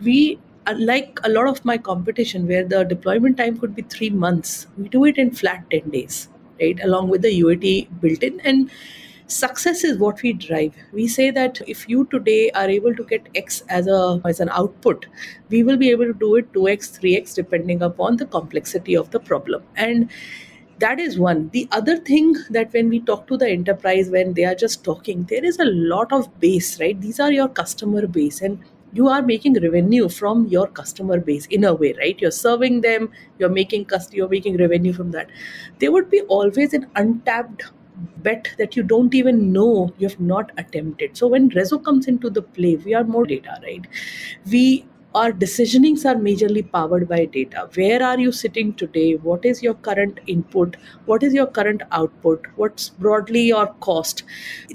we unlike a lot of my competition where the deployment time could be three months, we do it in flat 10 days, right? Along with the UAT built in. And success is what we drive. We say that if you today are able to get x as a as an output we will be able to do it 2x 3x depending upon the complexity of the problem. And that is one. The other thing that when we talk to the enterprise when they are just talking there is a lot of base right? These are your customer base and you are making revenue from your customer base in a way right? You're serving them you're making cust- you're making revenue from that. There would be always an untapped bet that you don't even know you have not attempted. So when Rezo comes into the play, we are more data, right? We our decisionings are majorly powered by data. Where are you sitting today? What is your current input? What is your current output? What's broadly your cost?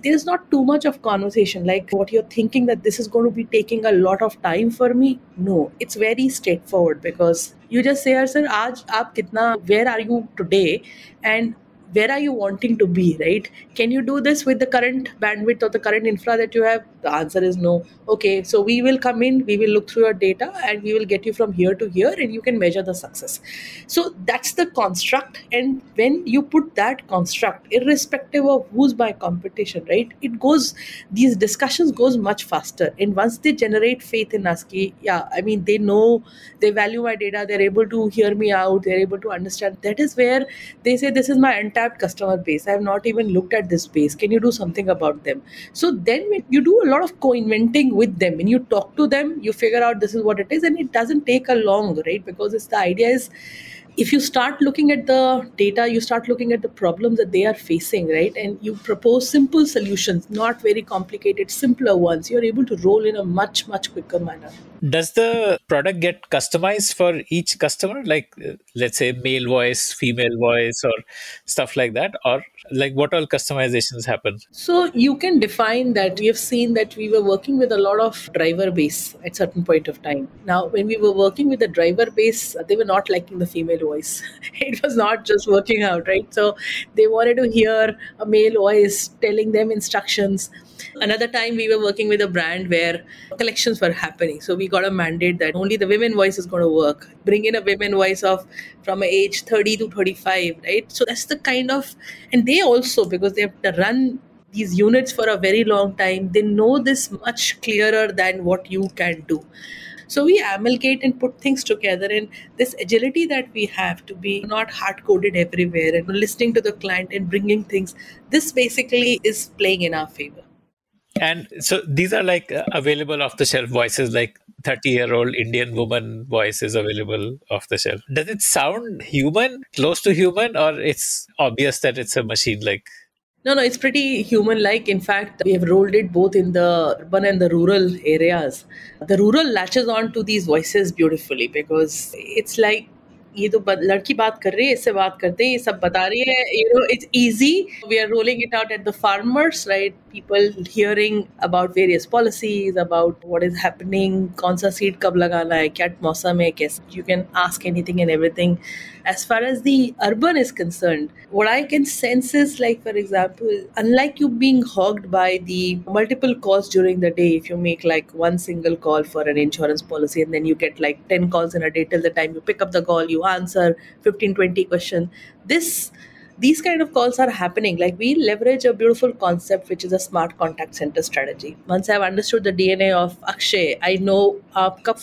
There's not too much of conversation like what you're thinking that this is going to be taking a lot of time for me. No, it's very straightforward because you just say, sir, aaj aap kitna, where are you today? And where are you wanting to be right? Can you do this with the current bandwidth or the current infra that you have the answer is no. Okay so we will come in we will look through your data and we will get you from here to here and you can measure the success. So that's the construct and when you put that construct irrespective of who's my competition right it goes these discussions goes much faster. And once they generate faith in us yeah i mean they know they value my data they're able to hear me out they're able to understand that is where they say this is my untapped customer base. I have not even looked at this base. Can you do something about them? So then when you do a lot of co-inventing with them when you talk to them you figure out this is what it is and it doesn't take a long right because it's the idea is if you start looking at the data, you start looking at the problems that they are facing, right? And you propose simple solutions, not very complicated, simpler ones. You're able to roll in a much, much quicker manner.
Does the product get customized for each customer? Like, uh, let's say, male voice, female voice, or stuff like that? Or like what all customizations happen?
So you can define that. We have seen that we were working with a lot of driver base at certain point of time. Now, when we were working with the driver base, they were not liking the female voice. It was not just working out, right? So they wanted to hear a male voice telling them instructions. Another time we were working with a brand where collections were happening. So we got a mandate that only the women voice is going to work. Bring in a women voice of from age 30 to 35, right? So that's the kind of, and they also, because they have to run these units for a very long time, they know this much clearer than what you can do. So we amalgate and put things together, and this agility that we have to be not hard coded everywhere and listening to the client and bringing things, this basically is playing in our favor.
And so these are like uh, available off the shelf voices, like 30 year old Indian woman voice is available off the shelf. Does it sound human, close to human, or it's obvious that it's a machine like?
No, no, it's pretty human like. In fact, we have rolled it both in the urban and the rural areas. The rural latches on to these voices beautifully because it's like ये तो लड़की बात कर रही है, इससे बात करते हैं, ये सब बता रही है you know it's easy we are rolling it out at the farmers right people hearing about various policies about what is happening कौन सा सीड कब लगाना है, क्या मौसम है, कैसे you can ask anything and everything as far as the urban is concerned what I can sense is like for example unlike you being hogged by the multiple calls during the day if you make like one single call for an insurance policy and then you get like 10 calls in a day till the time you pick up the call you answer 15 20 questions this these kind of calls are happening. Like we leverage a beautiful concept which is a smart contact center strategy. Once i've understood the dna of akshay i know aap kab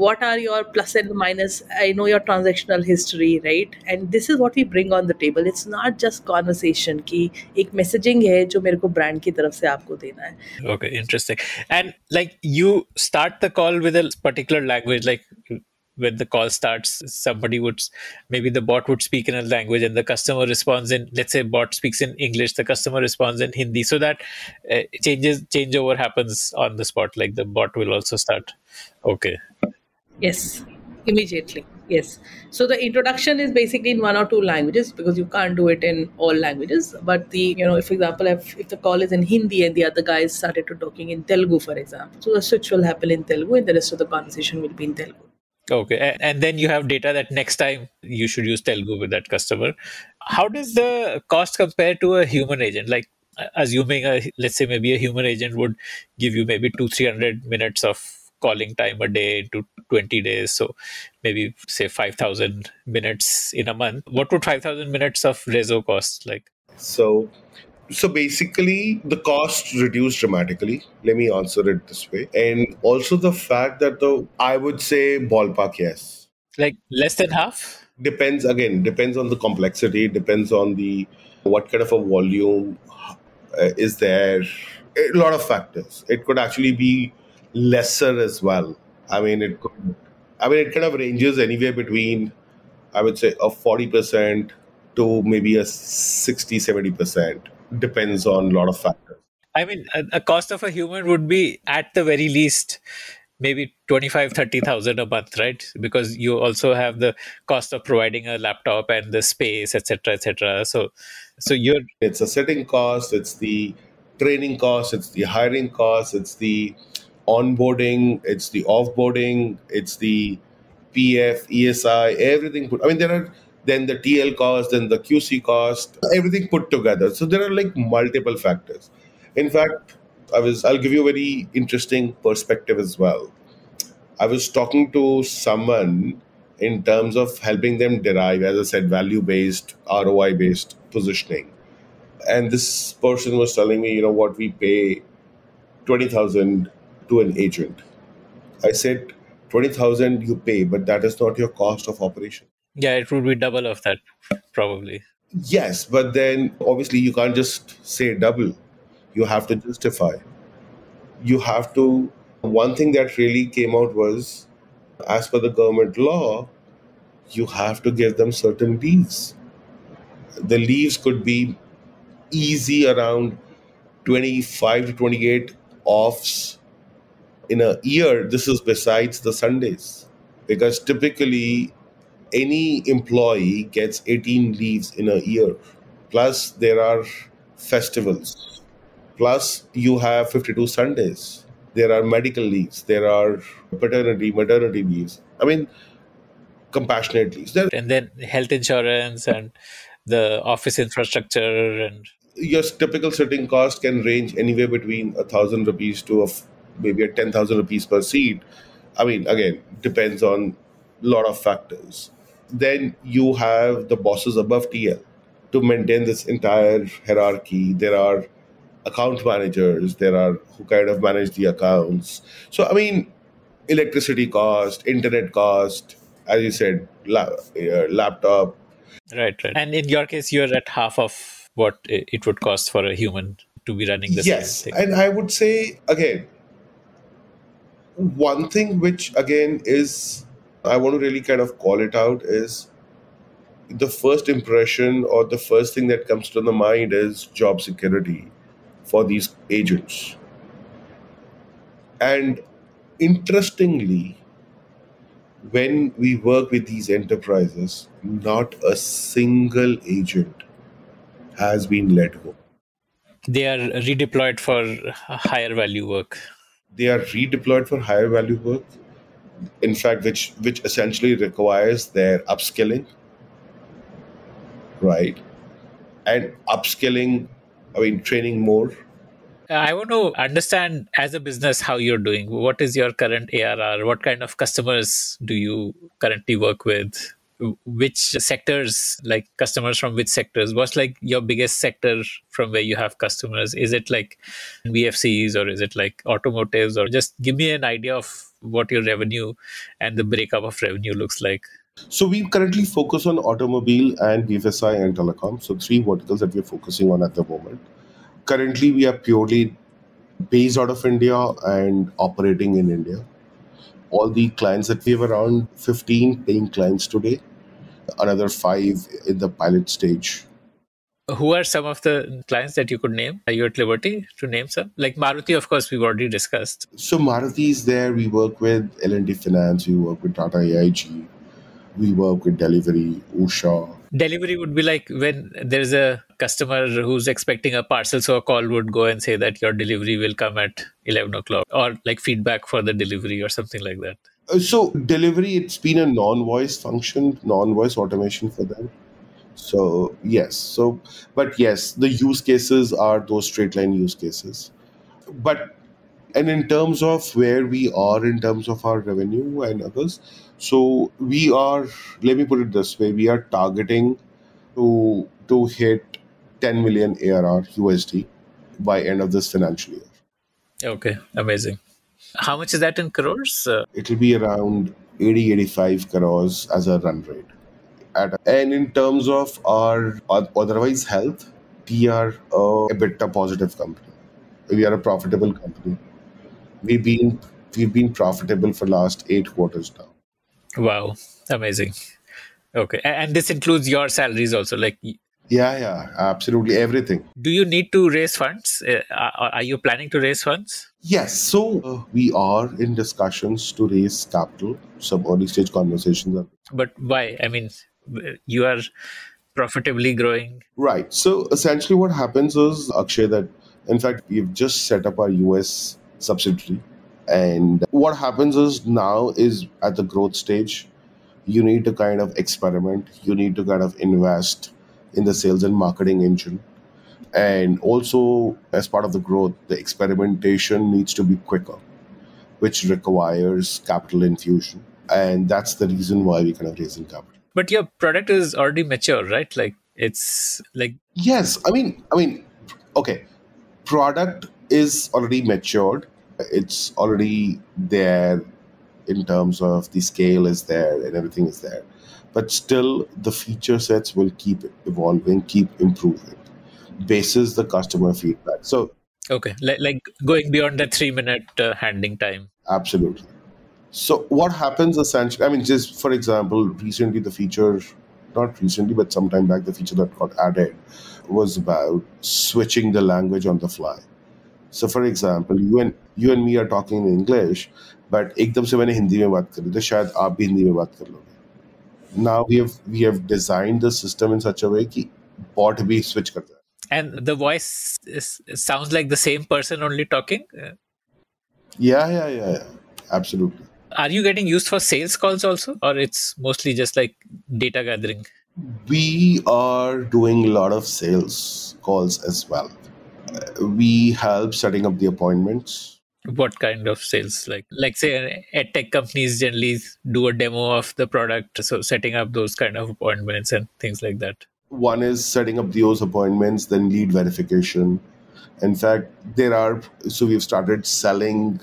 what are your plus and minus? I know your transactional history right? And this is what we bring on the table. It's not just conversation ki ek messaging hai jo mere ko brand ki taraf se aapko dena hai.
Okay interesting. And like you start the call with a particular language like when the call starts somebody would maybe the bot would speak in a language and the customer responds in let's say bot speaks in english the customer responds in hindi. So that uh, changes changeover happens on the spot like the bot will also start. Okay
yes immediately yes so the introduction is basically in one or two languages because you can't do it in all languages but the you know if for example if, if the call is in hindi and the other guys started to talking in telugu for example so the switch will happen in telugu and the rest of the conversation will be in telugu
Okay. And then you have data that next time you should use Telugu with that customer. How does the cost compare to a human agent? Like, assuming, a, let's say, maybe a human agent would give you maybe two, 300 minutes of calling time a day to 20 days. So maybe, say, 5,000 minutes in a month. What would 5,000 minutes of Rezo cost? Like,
so so basically, the cost reduced dramatically. Let me answer it this way. And also the fact that the, I would say ballpark, yes.
Like less than half?
Depends, again, depends on the complexity, depends on the, what kind of a volume uh, is there. A lot of factors. It could actually be lesser as well. I mean, it could, I mean, it kind of ranges anywhere between, I would say, a 40% to maybe a 60, 70% depends on a lot of factors.
I mean, a, cost of a human would be at the very least maybe 25 30000 a month right because you also have the cost of providing a laptop and the space etc etc so so you're
it's a setting cost it's the training cost it's the hiring cost it's the onboarding it's the offboarding it's the pf esi everything put. i mean there are then the TL cost, then the QC cost, everything put together. So there are like multiple factors. In fact, I was I'll give you a very interesting perspective as well. I was talking to someone in terms of helping them derive, as I said, value based, ROI based positioning. And this person was telling me, you know, what we pay 20,000 to an agent. I said, 20,000 you pay, but that is not your cost of operation.
Yeah, it would be double of that, probably.
Yes, but then obviously you can't just say double. You have to justify. You have to. One thing that really came out was, as per the government law, you have to give them certain leaves. The leaves could be easy around 25 to 28 offs in a year. This is besides the Sundays. Because typically, any employee gets 18 leaves in a year. Plus, there are festivals. Plus, you have 52 Sundays. There are medical leaves. There are paternity, maternity leaves. I mean, compassionate leaves. There,
and then health insurance and the office infrastructure and
your typical sitting cost can range anywhere between a thousand rupees to a f- maybe a ten thousand rupees per seat. I mean, again, depends on a lot of factors. Then you have the bosses above TL to maintain this entire hierarchy. There are account managers. There are who kind of manage the accounts. So I mean, electricity cost, internet cost, as you said, la- uh, laptop.
right right and in your case you're at half of what it would cost for a human to be running the
yes,
same thing
and I would say again, one thing which again is I want to really kind of call it out is the first impression or the first thing that comes to the mind is job security for these agents. And interestingly, when we work with these enterprises, not a single agent has been let go.
they are redeployed for higher value work
They are redeployed for higher value work, in fact, which which essentially requires their upskilling, right? And upskilling, I mean, training more.
Uh, I want to understand as a business how you're doing. What is your current ARR? What kind of customers do you currently work with? Which sectors, like customers from which sectors? What's like your biggest sector from where you have customers? Is it like VFCs or is it like automotives? Or just give me an idea of what your revenue and the breakup of revenue looks like.
So we currently focus on automobile and BFSI and telecom. So three verticals that we're focusing on at the moment. Currently, we are purely based out of India and operating in India. All the clients that we have around 15 paying clients today, another five in the pilot stage.
Who are some of the clients that you could name? Uh, are you at liberty to name some? Like Maruti, of course, we've already discussed.
So Maruti is there. We work with L&T Finance. We work with Tata AIG. We work with Delhivery, Usha.
Delivery would be like when there's a customer who's expecting a parcel, so a call would go and say that your delivery will come at 11 o'clock, or like feedback for the delivery or something like that.
Uh, So delivery, it's been a non-voice function, non-voice automation for them. So yes, so but yes, the use cases are those straight line use cases. But and in terms of where we are in terms of our revenue and others, so we are. Let me put it this way: we are targeting to to hit 10 million ARR USD by end of this financial year.
Okay, amazing. How much is that in crores? Uh,
It'll be around 80 85 crores as a run rate. At, and in terms of our otherwise health, we are a EBITDA positive company. We are a profitable company. We've been we've been profitable for last eight quarters now.
wow, amazing. Okay, and this includes your salaries also. Like,
Yeah, yeah, absolutely everything.
do you need to raise funds? Uh, are you planning to raise funds?
Yes, so uh, we are in discussions to raise capital. Some early stage conversations are
But why? I mean, you are profitably growing.
Right. So essentially, what happens is, Akshay, that in fact, we've just set up our US subsidiary. And what happens is now is at the growth stage, you need to kind of experiment, you need to kind of invest in the sales and marketing engine. And also, as part of the growth, the experimentation needs to be quicker, which requires capital infusion. And that's the reason why we kind of raising capital.
But your product is already mature, right? Like, it's like
Yes, I mean, I mean, okay, product is already matured. It's already there in terms of the scale is there and everything is there but still the feature sets will keep evolving keep improving basis the customer feedback. So
okay like, going beyond the three minute uh, handling time.
Absolutely. So what happens essentially i mean just for example recently the feature not recently but sometime back the feature that got added was about switching the language on the fly. So for example you and you and me are talking in english but ekdam se maine hindi mein baat kar di to shayad aap bhi hindi mein baat kar loge now we have we have designed the system in such a way that bot bhi switch karta
and the voice is, sounds like the same person only talking?
Yeah yeah yeah, yeah. absolutely.
Are you getting used for sales calls also? Or it's mostly just like data gathering?
We are doing a lot of sales calls as well. We help setting up the appointments.
What kind of sales? Like, like say, ed tech companies generally do a demo of the product, so setting up those kind of appointments and things like that.
One is setting up those appointments, then lead verification. In fact, there are so we've started selling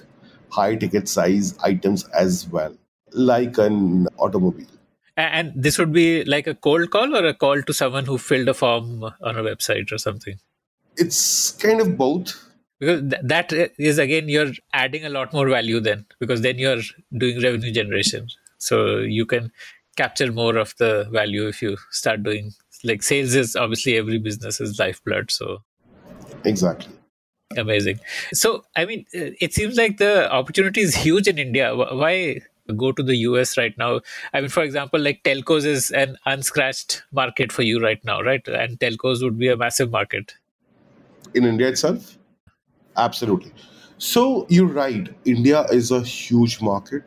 high ticket size items as well, like an automobile.
And this would be like a cold call or a call to someone who filled a form on a website or something.
It's kind of both.
Because th- that is again, you're adding a lot more value then, because then you're doing revenue generation. So you can capture more of the value if you start doing like sales is obviously every business's lifeblood. So
Exactly.
amazing. So I mean, it seems like the opportunity is huge in India. Why go to the US right now? I mean, for example, like telcos is an unscratched market for you right now, right? And telcos would be a massive market.
in India itself? Absolutely. So you're right. India is a huge market,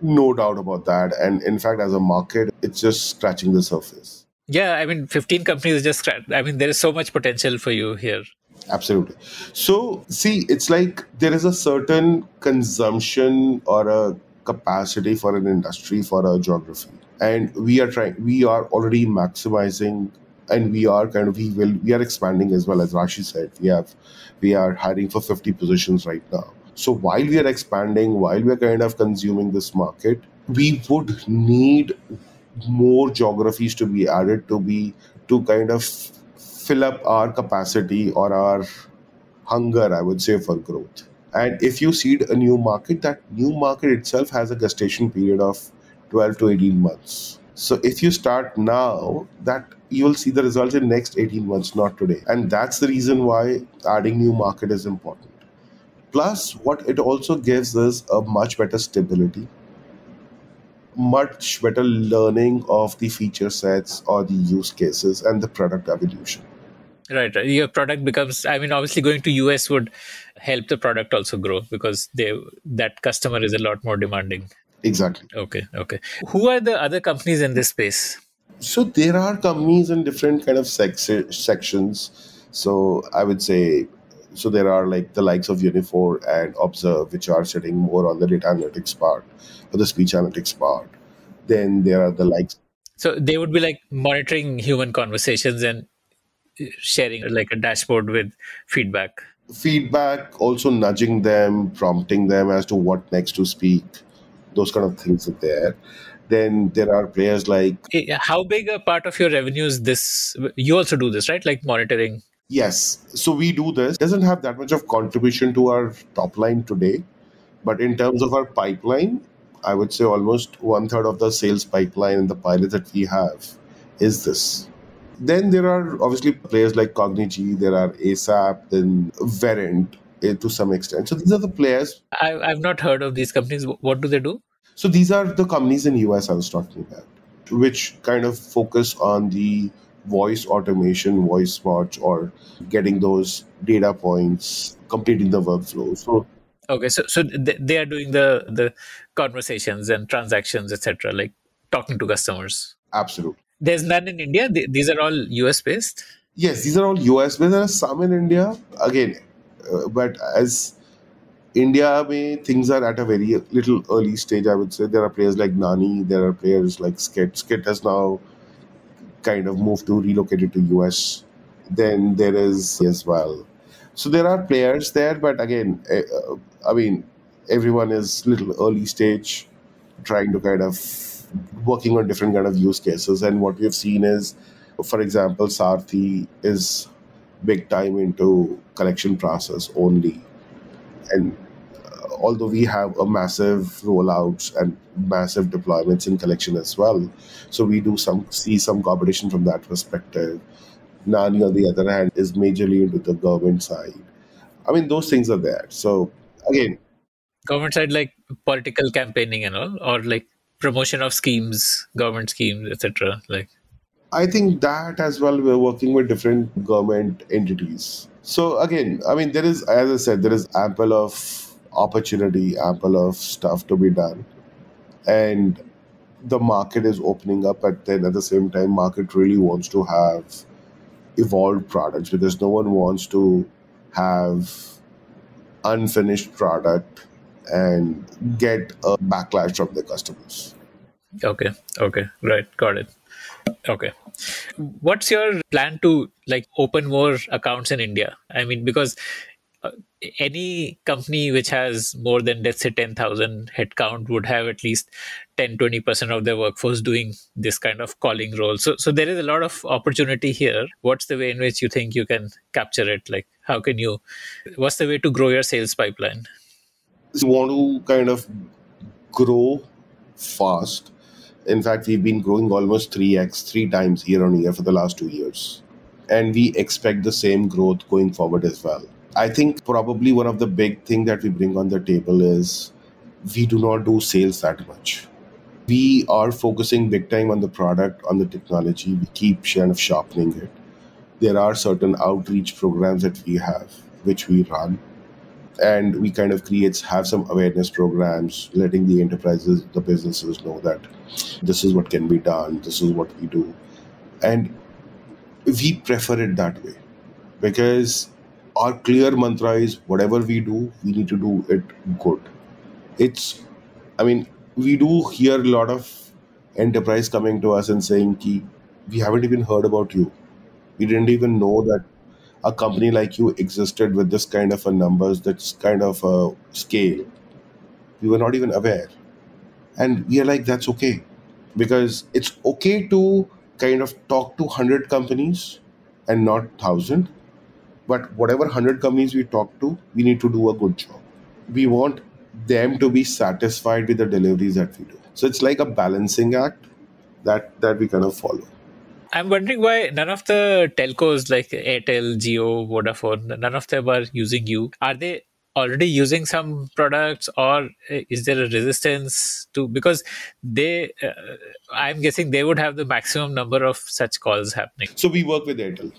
no doubt about that. And in fact, as a market, it's just scratching the surface.
Yeah, I mean, 15 companies just, scratch- I mean, there is so much potential for you here.
Absolutely. So, see, it's like there is a certain consumption or a capacity for an industry, for a geography. And we are trying, we are already maximizing and we are kind of, we will, we are expanding as well as Rashi said. We have, we are hiring for 50 positions right now. So while we are expanding, while we are kind of consuming this market, we would need more geographies to be added to be, to kind of fill up our capacity or our hunger, I would say, for growth. And if you seed a new market, that new market itself has a gestation period of 12 to 18 months. So if you start now, that you will see the results in next 18 months, not today. And that's the reason why adding new market is important. Plus, what it also gives is a much better stability, much better learning of the feature sets or the use cases and the product evolution.
Right, right. Your product becomes, I mean, obviously going to US would help the product also grow because they that customer is a lot more demanding.
Exactly.
Okay, okay. Who are the other companies in this space?
So there are companies in different kind of sex- sections. So I would say, so there are like the likes of Uniphore and Observe, which are sitting more on the data analytics part or the speech analytics part. Then there are the likes.
So they would be like monitoring human conversations and uh, sharing like a dashboard with feedback.
Feedback, also nudging them, prompting them as to what next to speak. Those kind of things are there. Then there are players like
How big a part of your revenue is this? You also do this, right? Like monitoring.
Yes. So we do this. Doesn't have that much of contribution to our top line today. But in terms of our pipeline, I would say almost one third of the sales pipeline and the pilots that we have is this. Then there are obviously players like Cognigy, there are ASAPP, then Verint to some extent. So these are the players.
I, I've not heard of these companies. What do they do?
So these are the companies in US I was talking about, which kind of focus on the voice automation, voice watch, or getting those data points, completing the workflow. So
Okay, so so they are doing the the conversations and transactions, etc. Like talking to customers.
absolutely.
There's none in India. These are all US based.
Yes, these are all US, based. there are some in India. Again, but as India, may things are at a very little early stage. I would say there are players like Gnani, there are players like Skit. Skit has now kind of moved to relocated to US. Then there is as well. So there are players there, but again, eh, uh, I mean, everyone is little early stage, trying to kind of working on different kind of use cases. And what we have seen is, for example, Saarthi is big time into collection process only, and uh, although we have a massive rollouts and massive deployments in collection as well. So we do some see some competition from that perspective. Gnani, on the other hand, is majorly into the government side. I mean, those things are there. So again,
government side like political campaigning and all, or like promotion of schemes, government schemes, etc. Like,
I think that as well. We're working with different government entities. So again, I mean, there is, as I said, there is ample of opportunity, ample of stuff to be done, and the market is opening up. But then at the same time, market really wants to have evolved products because no one wants to have unfinished product and get a backlash from the customers.
Okay. Okay. Right. Got it. Okay. What's your plan to like open more accounts in India? I mean, because uh, any company which has more than let's say 10,000 headcount would have at least 10 20% of their workforce doing this kind of calling role so so there is a lot of opportunity here what's the way in which you think you can capture it like how can you what's the way to grow your sales pipeline
you want to kind of grow fast. In fact, we've been growing almost 3x, three times year on year for the last two years. And we expect the same growth going forward as well. I think probably one of the big thing that we bring on the table is we do not do sales that much. We are focusing big time on the product, on the technology. We keep kind of sharpening it. There are certain outreach programs that we have, which we run and we kind of create have some awareness programs letting the enterprises the businesses know that this is what can be done. This is what we do. And we prefer it that way. Because our clear mantra is whatever we do we need to do it good. It's i mean we do hear a lot of enterprise coming to us and saying Ki, we haven't even heard about you. We didn't even know that a company like you existed with this kind of a numbers, this kind of a scale. We were not even aware. And we are like, that's okay. Because it's okay to kind of talk to 100 companies and not 1,000. But whatever 100 companies we talk to, we need to do a good job. We want them to be satisfied with the deliveries that we do. So it's like a balancing act that, that we kind of follow.
I'm wondering why none of the telcos like Airtel, Jio, Vodafone, none of them are using you. Are they already using some products or is there a resistance to because they uh, i'm guessing they would have the maximum number of such calls happening.
So we work with airtel.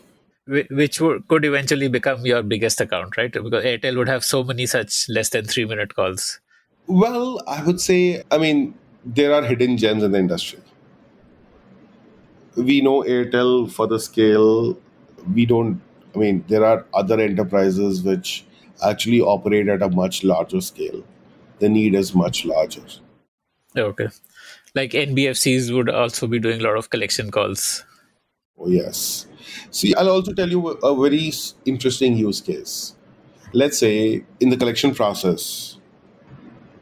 Which would, could eventually become your biggest account right? Because airtel would have so many such less than 3 minute calls.
Well i would say i mean there are hidden gems in the industry. We know Airtel for the scale. We don't, I mean, there are other enterprises which actually operate at a much larger scale. The need is much larger.
Okay. Like NBFCs would also be doing a lot of collection calls.
Oh, yes. See, I'll also tell you a very interesting use case. Let's say in the collection process,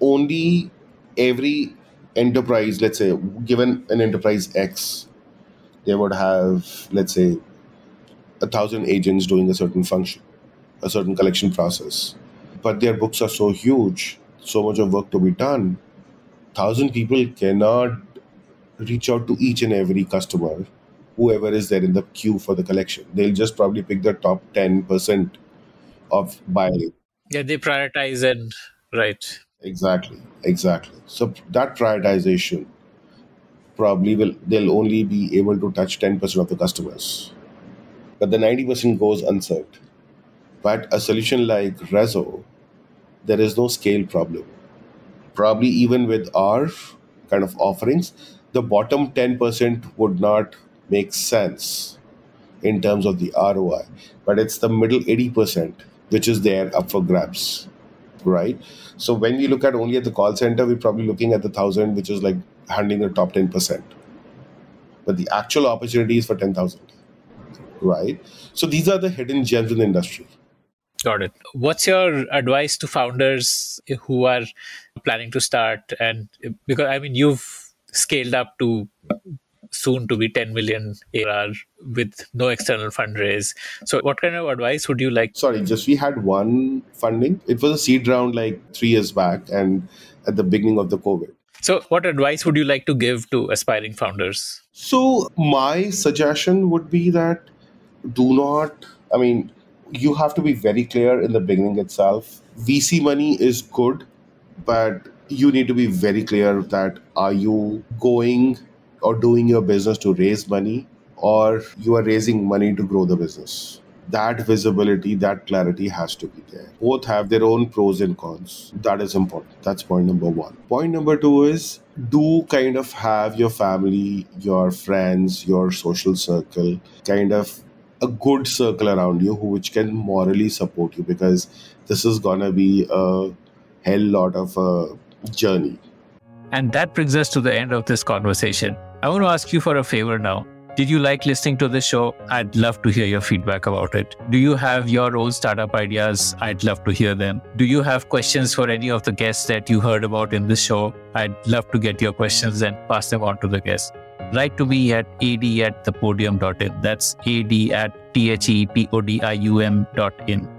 only every enterprise, let's say, given an enterprise X, they would have, let's say, a thousand agents doing a certain function, a certain collection process. But their books are so huge, so much of work to be done. Thousand people cannot reach out to each and every customer, whoever is there in the queue for the collection. They'll just probably pick the top 10% of buying.
Yeah, they prioritize and right.
Exactly, exactly. So that prioritization probably will they'll only be able to touch 10% of the customers but the 90% goes unserved but a solution like rezo there is no scale problem probably even with our kind of offerings the bottom 10% would not make sense in terms of the roi but it's the middle 80% which is there up for grabs right so when we look at only at the call center we're probably looking at the thousand which is like handling the top 10%. But the actual opportunity is for 10,000. Right? So these are the hidden gems in the industry.
Got it. What's your advice to founders who are planning to start? And because I mean, you've scaled up to soon to be 10 million ARR with no external fundraise. So, what kind of advice would you like?
Sorry, just we had one funding. It was a seed round like three years back and at the beginning of the COVID.
So, what advice would you like to give to aspiring founders?
So, my suggestion would be that do not, I mean, you have to be very clear in the beginning itself. VC money is good, but you need to be very clear that are you going or doing your business to raise money or you are raising money to grow the business. That visibility that clarity has to be there. Both have their own pros and cons. That is important. That's point number 1 point number 2 is do kind of have your family your friends your social circle kind of a good circle around you who which can morally support you because this is gonna be a hell lot of a journey.
And that brings us to the end of this conversation. I want to ask you for a favor now. Did you like listening to this show? I'd love to hear your feedback about it. Do you have your own startup ideas? I'd love to hear them. Do you have questions for any of the guests that you heard about in this show? I'd love to get your questions and pass them on to the guests. Write to me at ad at thepodium.in. That's ad at t h e p o d i u m dot in.